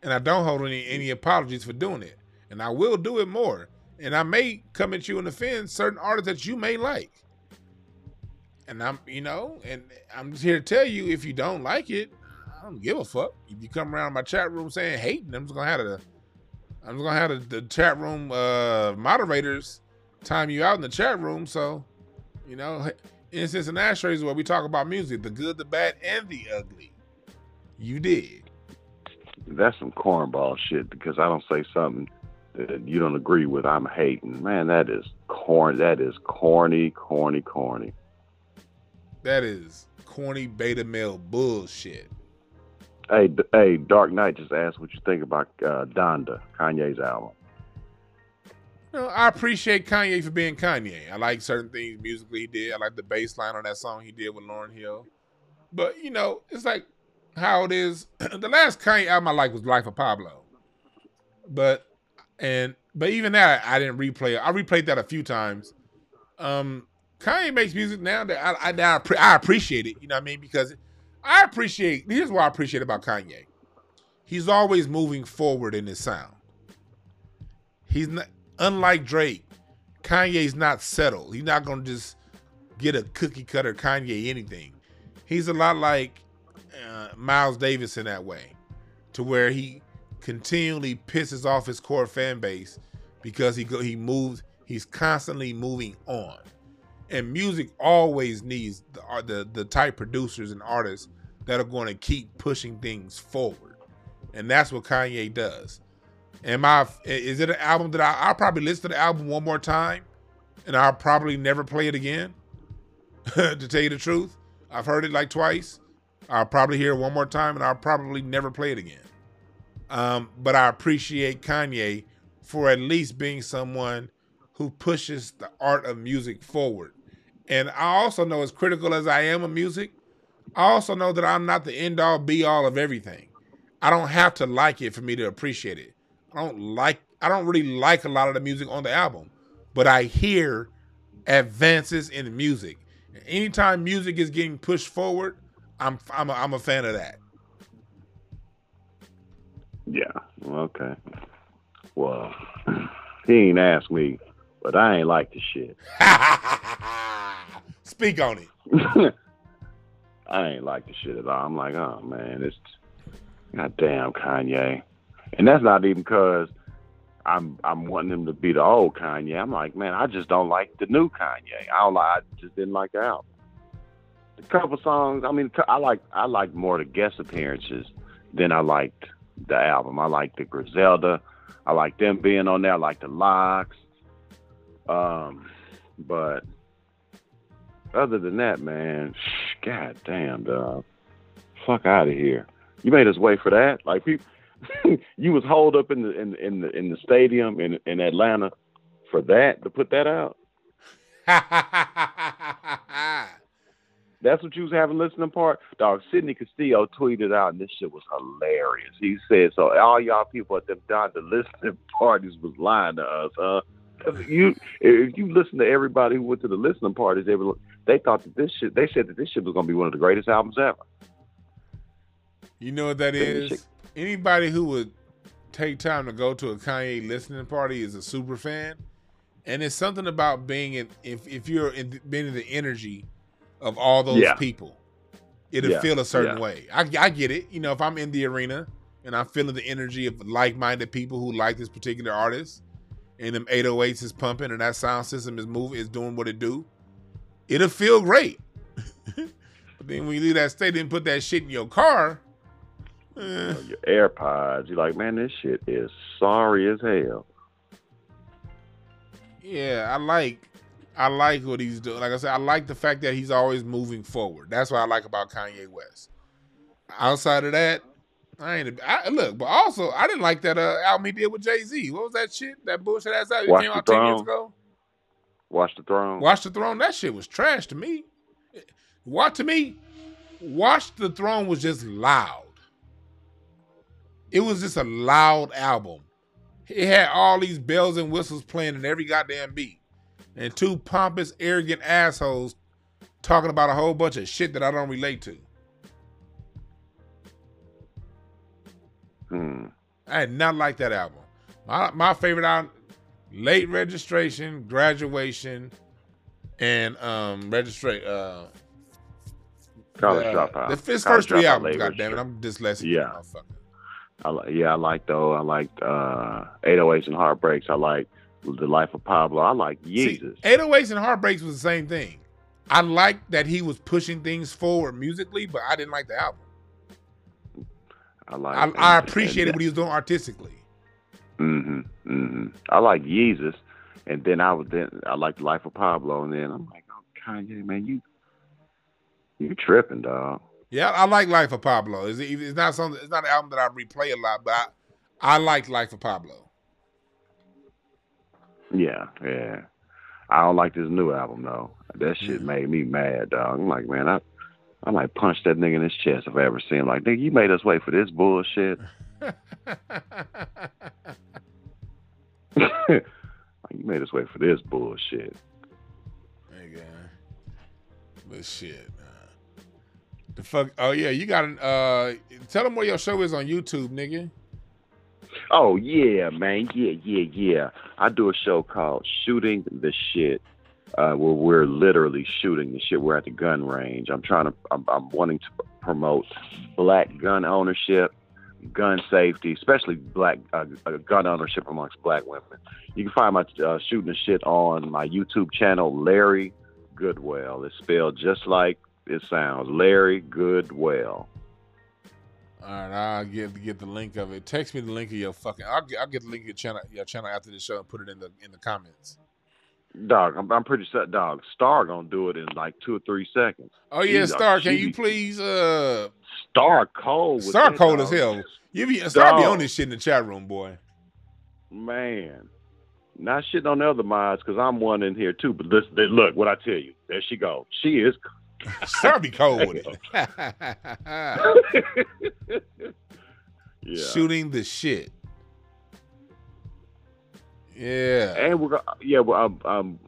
And I don't hold any any apologies for doing it. And I will do it more. And I may come at you and offend certain artists that you may like. And I'm, you know, and I'm just here to tell you if you don't like it, I don't give a fuck. If you come around my chat room saying hating, I'm just gonna have the I'm just gonna have the, the chat room uh moderators time you out in the chat room. So, you know, incense and ashtrays is where we talk about music, the good, the bad, and the ugly. You did. That's some cornball shit because I don't say something that you don't agree with. I'm hating. Man, that is corn. That is corny, corny, corny. That is corny beta male bullshit. Hey, hey, Dark Knight just asked what you think about uh, Donda, Kanye's album. Know, I appreciate Kanye for being Kanye. I like certain things musically he did. I like the bass line on that song he did with Lauryn Hill. But you know, it's like how it is. the last Kanye album I like was Life of Pablo. But and but even that I didn't replay. I replayed that a few times. Um, Kanye makes music now that I I, that I, I appreciate it. You know what I mean? Because I appreciate. Here's what I appreciate about Kanye. He's always moving forward in his sound. He's not unlike Drake. Kanye's not settled. He's not gonna just get a cookie cutter Kanye anything. He's a lot like uh, Miles Davis in that way, to where he continually pisses off his core fan base because he go he moves. He's constantly moving on, and music always needs the the the type producers and artists that are going to keep pushing things forward, and that's what Kanye does. Am I? Is it an album that I, I'll probably listen to the album one more time, and I'll probably never play it again. to tell you the truth, I've heard it like twice. I'll probably hear it one more time, and I'll probably never play it again. Um, but I appreciate Kanye for at least being someone who pushes the art of music forward. And I also know, as critical as I am of music, I also know that I'm not the end all be all of everything. I don't have to like it for me to appreciate it. I don't like I don't really like a lot of the music on the album, but I hear advances in music. Anytime music is getting pushed forward, I'm I'm a, I'm a fan of that. Yeah. Okay. Well, he ain't asked me, but I ain't like the shit. Speak on it. I ain't like the shit at all. I'm like, oh man, it's goddamn Kanye, and that's not even because I'm I'm wanting him to be the old Kanye. I'm like, man, I just don't like the new Kanye. I don't like. I just didn't like the album. A couple songs. I mean, I like I like more the guest appearances than I liked the album. I like the Griselda. I like them being on there. I like the LOX. Um, but other than that, man, god damn, dog, fuck out of here. You made us wait for that. Like people, you was holed up in the in in the in the stadium in in Atlanta for that to put that out. That's what you was having listening part. Dog, Sidney Castillo tweeted out, and this shit was hilarious. He said, "So all y'all people at them down the listening parties was lying to us, huh? You, if you listen to everybody who went to the listening parties, they were, they thought that this shit. They said that this shit was gonna be one of the greatest albums ever. You know what that is? Anybody who would take time to go to a Kanye listening party is a super fan, and it's something about being in. If if you're in, being in the energy of all those yeah. people, it'll yeah. feel a certain yeah. way. I, I get it. You know, if I'm in the arena and I'm feeling the energy of like-minded people who like this particular artist, and them 808s is pumping and that sound system is moving, is doing what it do, it'll feel great. but then when you leave that state and put that shit in your car, eh. your AirPods, you're like, man, this shit is sorry as hell. Yeah, I like I like what he's doing. Like I said, I like the fact that he's always moving forward. That's what I like about Kanye West. Outside of that, I ain't. I, look, but also I didn't like that uh, album he did with Jay Z. What was that shit? That bullshit ass album Watch came out ten years ago. Watch the Throne. Watch the Throne. That shit was trash to me. What to me? Watch the Throne was just loud. It was just a loud album. It had all these bells and whistles playing in every goddamn beat and two pompous, arrogant assholes talking about a whole bunch of shit that I don't relate to. Hmm. I did not like that album. My my favorite album, late registration, graduation, and um registrate uh college uh, dropout. The first, first three albums, god damn it, I'm dyslexic. Yeah. I like yeah, I like though. I liked uh 808s and Heartbreaks. I like the Life of Pablo. I like Jesus. See, 808s and Heartbreaks was the same thing. I liked that he was pushing things forward musically, but I didn't like the album. I like. I, I appreciated what he was doing artistically. Mm-hmm. Mm-hmm. I like Jesus, and then I was then I like the Life of Pablo, and then I'm like, oh Kanye, man, you you tripping, dog. Yeah, I like Life of Pablo. It's, it's not something. It's not an album that I replay a lot, but I, I like Life of Pablo. Yeah, yeah. I don't like this new album though. That shit mm. made me mad, dog. I'm like, man, I I might punch that nigga in his chest if I ever see him. Like, nigga, you made us wait for this bullshit. you made us wait for this bullshit. Nigga. But shit. The fuck? Oh yeah, you got an. Uh, tell them where your show is on YouTube, nigga. Oh yeah, man. Yeah, yeah, yeah. I do a show called Shooting the Shit, uh, where we're literally shooting the shit. We're at the gun range. I'm trying to. I'm, I'm wanting to promote black gun ownership, gun safety, especially black uh, uh, gun ownership amongst black women. You can find my uh, shooting the shit on my YouTube channel, Larry Goodwell. It's spelled just like it sounds, Larry Goodwell. All right, I'll get get the link of it. Text me the link of your fucking. I'll get, I'll get the link of your channel your channel after the show and put it in the in the comments. Dog, I'm, I'm pretty sure. Dog, Star gonna do it in like two or three seconds. Oh yeah, She's Star, can you please? uh Star cold. Star cold as hell. You be Star be on this shit in the chat room, boy. Man, not shitting on the other mods because I'm one in here too. But listen, look what I tell you. There she go. She is Sir be cold with it. yeah. Shooting the shit. Yeah. And we're gonna yeah, well, um, um,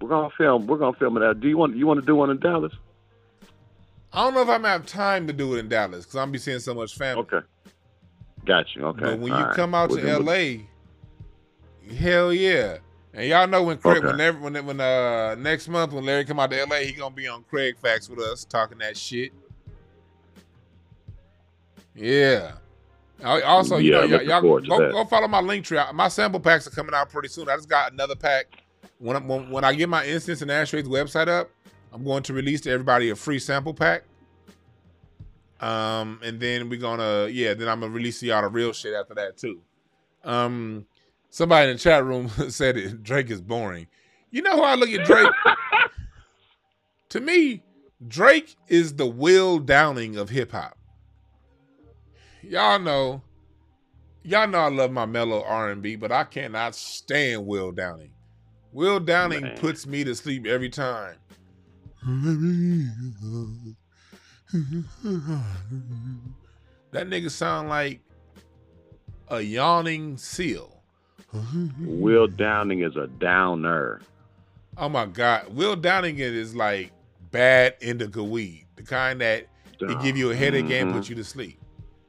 we're gonna film. We're gonna film it out. Do you want you want to do one in Dallas? I don't know if I'm gonna have time to do it in Dallas because I'm be seeing so much family. Okay. Got you. Okay. But when All you right. come out we'll to LA, hell yeah. And y'all know when Craig, Okay. whenever, when, when uh next month when Larry come out to LA, he gonna be on Craig Facts with us talking that shit. Yeah. Also, you Yeah, know, y'all, y'all go, go follow my link tree. My sample packs are coming out pretty soon. I just got another pack. When, I- when when I get my Incense and Ashtrays website up, I'm going to release to everybody a free sample pack. Um, and then we're gonna yeah, then I'm gonna release to y'all the real shit after that too. Um, somebody in the chat room said it. Drake is boring. You know how I look at Drake? to me, Drake is the Will Downing of hip hop. Y'all know, y'all know I love my mellow R and B, but I cannot stand Will Downing. Will Downing Man. puts me to sleep every time. That nigga sound like a yawning seal. Will Downing is a downer. Oh my god, Will Downing is like bad indica weed, the kind that it give you a headache and Mhm. put you to sleep.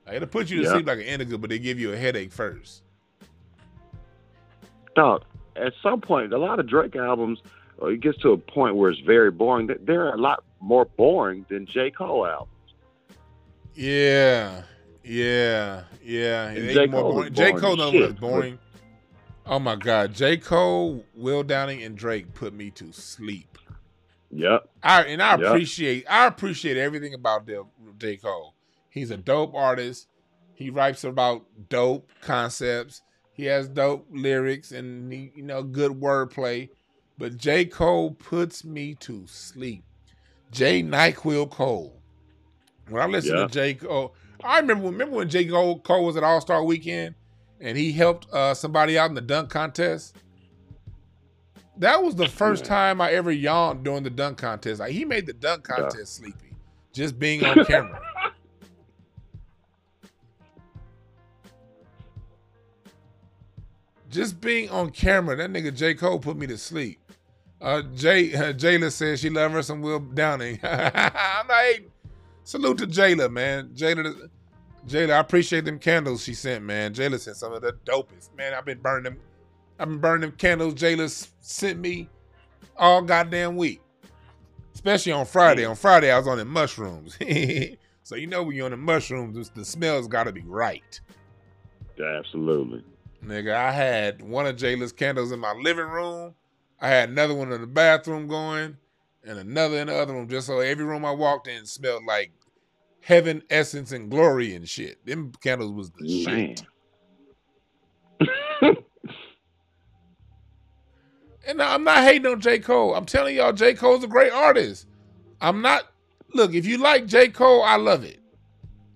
Like, it'll put you to Yep. sleep like an indica, but they give you a headache first. Dog, at some point, a lot of Drake albums, uh, it gets to a point where it's very boring. They're a lot more boring than J. Cole albums. Yeah, yeah, yeah. And J. Cole is boring. J. Cole no shit, one is boring. Oh my god, J. Cole, Will Downing, and Drake put me to sleep. Yep. I and I Yep. appreciate I appreciate everything about J. Cole. He's a dope artist. He writes about dope concepts. He has dope lyrics and he, you know good wordplay. But J. Cole puts me to sleep. J. Nyquil Cole. When I listen Yeah. to J. Cole, I remember remember when J. Cole, Cole was at All Star Weekend and he helped uh, somebody out in the dunk contest. That was the first Yeah. time I ever yawned during the dunk contest. Like he made the dunk Yeah. contest sleepy, just being on camera. just being on camera, that nigga J. Cole put me to sleep. Uh, Jay uh, Jayla says she love her some Will Downing. I'm not hating. Salute to Jayla, man. Jayla, Jayla, I appreciate them candles she sent, man. Jayla sent some of the dopest, man. I've been burning them. I've been burning them candles Jayla sent me all goddamn week, especially on Friday. On Friday, I was on the mushrooms, so you know when you're on the mushrooms, the smells got to be right. Absolutely. Nigga, I had one of Jayla's candles in my living room. I had another one in the bathroom going, and another in the other room. Just so every room I walked in smelled like heaven, essence, and glory and shit. Them candles was the Man. shit. And I'm not hating on J. Cole. I'm telling y'all, J. Cole's a great artist. I'm not. Look, if you like J. Cole, I love it.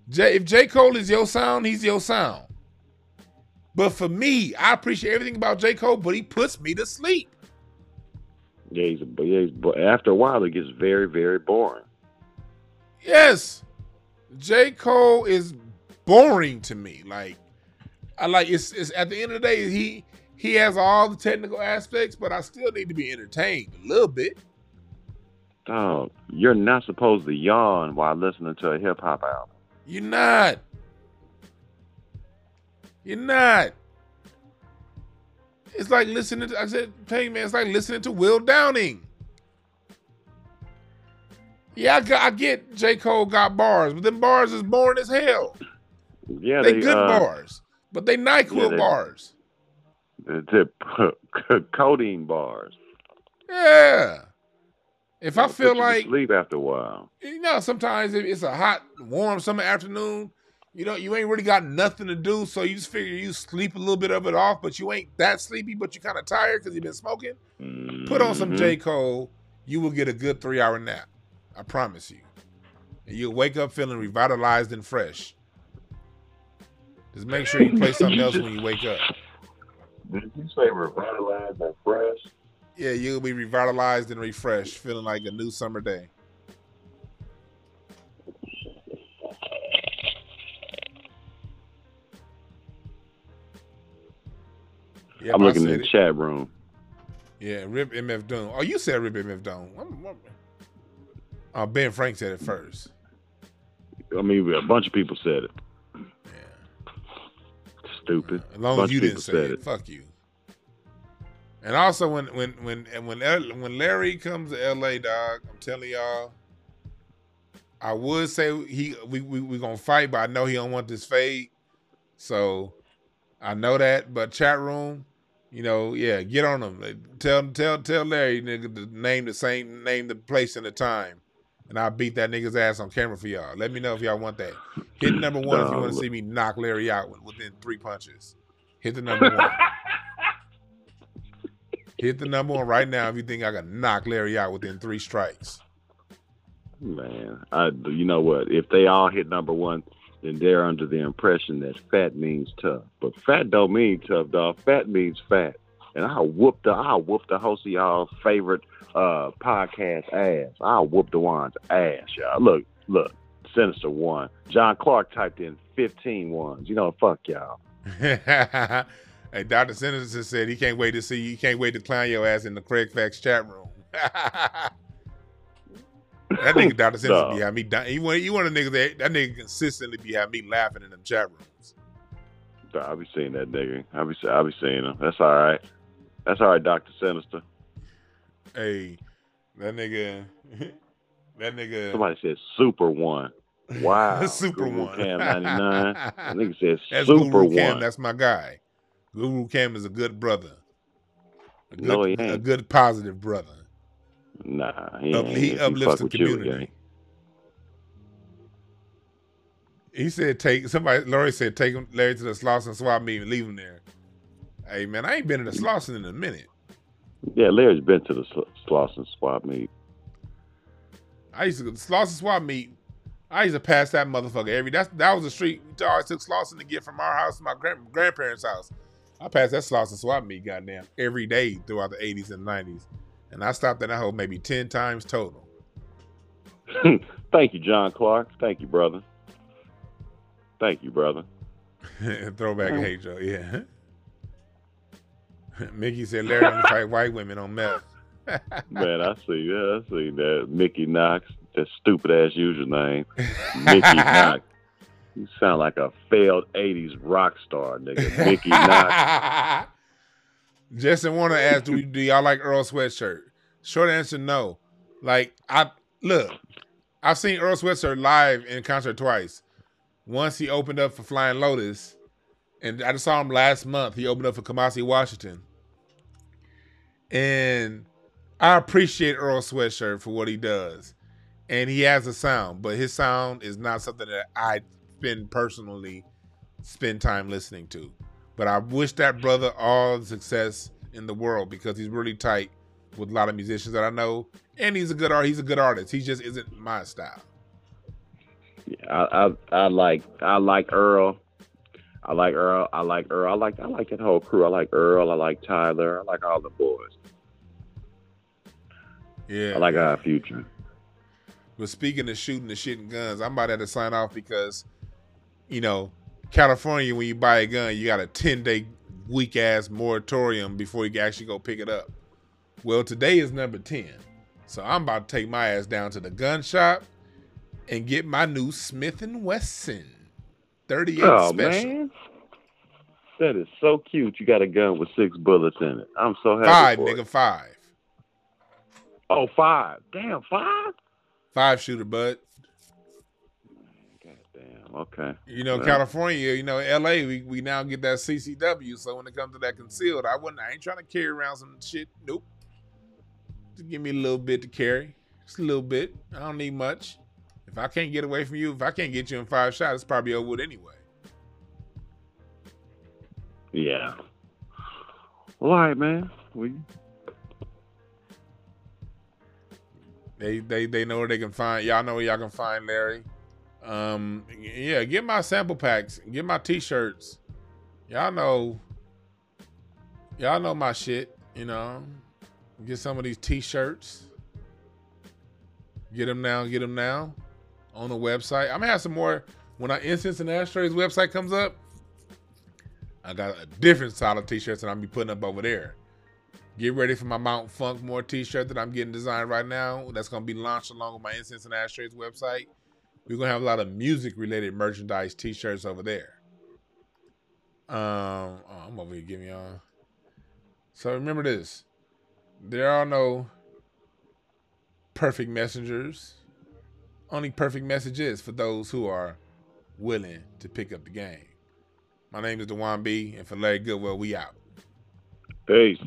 J, if J. Cole is your sound, he's your sound. But for me, I appreciate everything about J. Cole, but he puts me to sleep. Yeah, he's, a- yeah, he's, but after a while, it gets very, very boring. Yes, J. Cole is boring to me. Like, I like it's, it's at the end of the day, he he has all the technical aspects, but I still need to be entertained a little bit. Dog, you're not supposed to yawn while listening to a hip hop album. You're not. You're not. It's like listening to I said, hey man, it's like listening to Will Downing. Yeah, I, got, I get J. Cole got bars, but them bars is boring as hell. Yeah, they, they, good uh, bars, but they NyQuil yeah, they- bars. the, the codeine bars. Yeah. If I feel put you to like sleep after a while. you know, sometimes if it's a hot, warm summer afternoon, you know, you ain't really got nothing to do, so you just figure you sleep a little bit of it off, but you ain't that sleepy, but you kind of tired because you've been smoking. Put on some. J. Cole, you will get a good three hour nap. I promise you. And you'll wake up feeling revitalized and fresh. Just make sure you play something else when you wake up. Did you say revitalized and fresh? Yeah, you'll be revitalized and refreshed, feeling like a new summer day. Yep, I'm looking said in the it. chat room. Yeah, Rip MF Doom. Oh, you said Rip MF Doom. I'm- I'm- Oh, Ben Frank said it first. I mean, a bunch of people said it. Yeah. Stupid. As long as you didn't say said it, it. fuck you. And also when when when when when Larry comes to LA, dog, I'm telling y'all, I would say he we we we gonna fight, but I know he don't want this fade. So I know that. But chat room, you know, yeah, get on him. Tell tell tell Larry nigga to name the same name the place and the time. And I'll beat that nigga's ass on camera for y'all. Let me know if y'all want that. Hit number one no, if you want to see me knock Larry out within three punches. Hit the number one. Hit the number one right now if you think I can knock Larry out within three strikes. Man, I you know what? If they all hit number one, then they're under the impression that fat means tough. But fat don't mean tough, dog. Fat means fat. And I'll whoop the I'll whoop the host of y'all's favorite uh podcast ass. I'll whoop the one's ass, y'all. Look, look, Sinister one. John Clark typed in 15 ones. You know, fuck y'all. Hey, Dr. Sinister said he can't wait to see you. He can't wait to clown your ass in the Craig Facts chat room. that nigga Dr. Sinister no. be having me dying. You want, you want a nigga that, that nigga consistently be having me laughing in them chat rooms. I'll be seeing that nigga. I'll be, I'll be seeing him. That's all right. That's all right, Dr. Sinister. Hey, that nigga, that nigga. Somebody said super one. Wow. super Guru one. Cam 99. that nigga said that's super Guru Cam, one. That's my guy. Guru Cam is a good brother. A good, no, he ain't. A good positive brother. Nah, he, Up, he uplifts the community. he said, "Take somebody." Larry said, "Take him, Larry, to the Slauson swap meet and leave him there." Hey man, I ain't been in the mm. Slauson in a minute. Yeah, Larry's been to the Slauson swap meet. I used to go to Slauson swap meet. I used to pass that motherfucker every. That's that was the street we always took Slauson to get from our house to my grand, grandparents' house. I passed that Slauson swap meet goddamn every day throughout the 80s and 90s. And I stopped at that hole maybe 10 times total. Thank you, John Clark. Thank you, brother. Thank you, brother. Throwback hey Joe, yeah. Mickey said Larry only fight white women on meth. Man, I see that. I see that. Mickey Knox, that stupid ass username. Mickey Knox. You sound like a failed '80s rock star, nigga. Mickey Knox. Justin Warner asked, "Do, do y'all like Earl Sweatshirt?" Short answer, no. Like I look, I've seen Earl Sweatshirt live in concert twice. Once he opened up for Flying Lotus, and I just saw him last month. He opened up for Kamasi Washington, and I appreciate Earl Sweatshirt for what he does, and he has a sound, but his sound is not something that I been personally spend time listening to. But I wish that brother all the success in the world because he's really tight with a lot of musicians that I know, and he's a good art. He's a good artist. He just isn't my style. Yeah, I, I, I like I like Earl. I like Earl. I like Earl. I like I like that whole crew. I like Earl. I like Tyler. I like all the boys. Yeah, I like Odd Future. But speaking of shooting the shit and guns, I'm about to, to sign off because you know, California, when you buy a gun, you got a 10 day weak ass moratorium before you can actually go pick it up. Well, today is number 10. So I'm about to take my ass down to the gun shop and get my new Smith and Wesson 38 oh, special. Man. That is so cute. You got a gun with six bullets in it. I'm so happy. Five, nigga, it. five. Oh, five. Damn, five? Five shooter, bud. Goddamn. Okay. You know, California, you know, LA, we, we now get that CCW. So when it comes to that concealed, I wouldn't I ain't trying to carry around some shit. Nope. Just give me a little bit to carry. Just a little bit. I don't need much. If I can't get away from you, if I can't get you in five shots, it's probably over with anyway. Yeah. All right, man. We they they they know where they can find y'all know where y'all can find Larry. Um, yeah, get my sample packs, get my t-shirts. Y'all know, y'all know my shit. You know, get some of these t-shirts. Get them now. Get them now on the website. I'm gonna have some more when our Incense and Ashtrays website comes up. I got a different style of t-shirts that I'm be putting up over there. Get ready for my Mount Funk more t-shirt that I'm getting designed right now. That's gonna be launched along with my Incense and Ashtrays website. We're gonna have a lot of music related merchandise T-shirts over there. Um, oh, I'm over here giving y'all. So remember this: there are no perfect messengers. Only perfect messages for those who are willing to pick up the game. My name is Dewan B, and for Larry Goodwell, we out. Peace.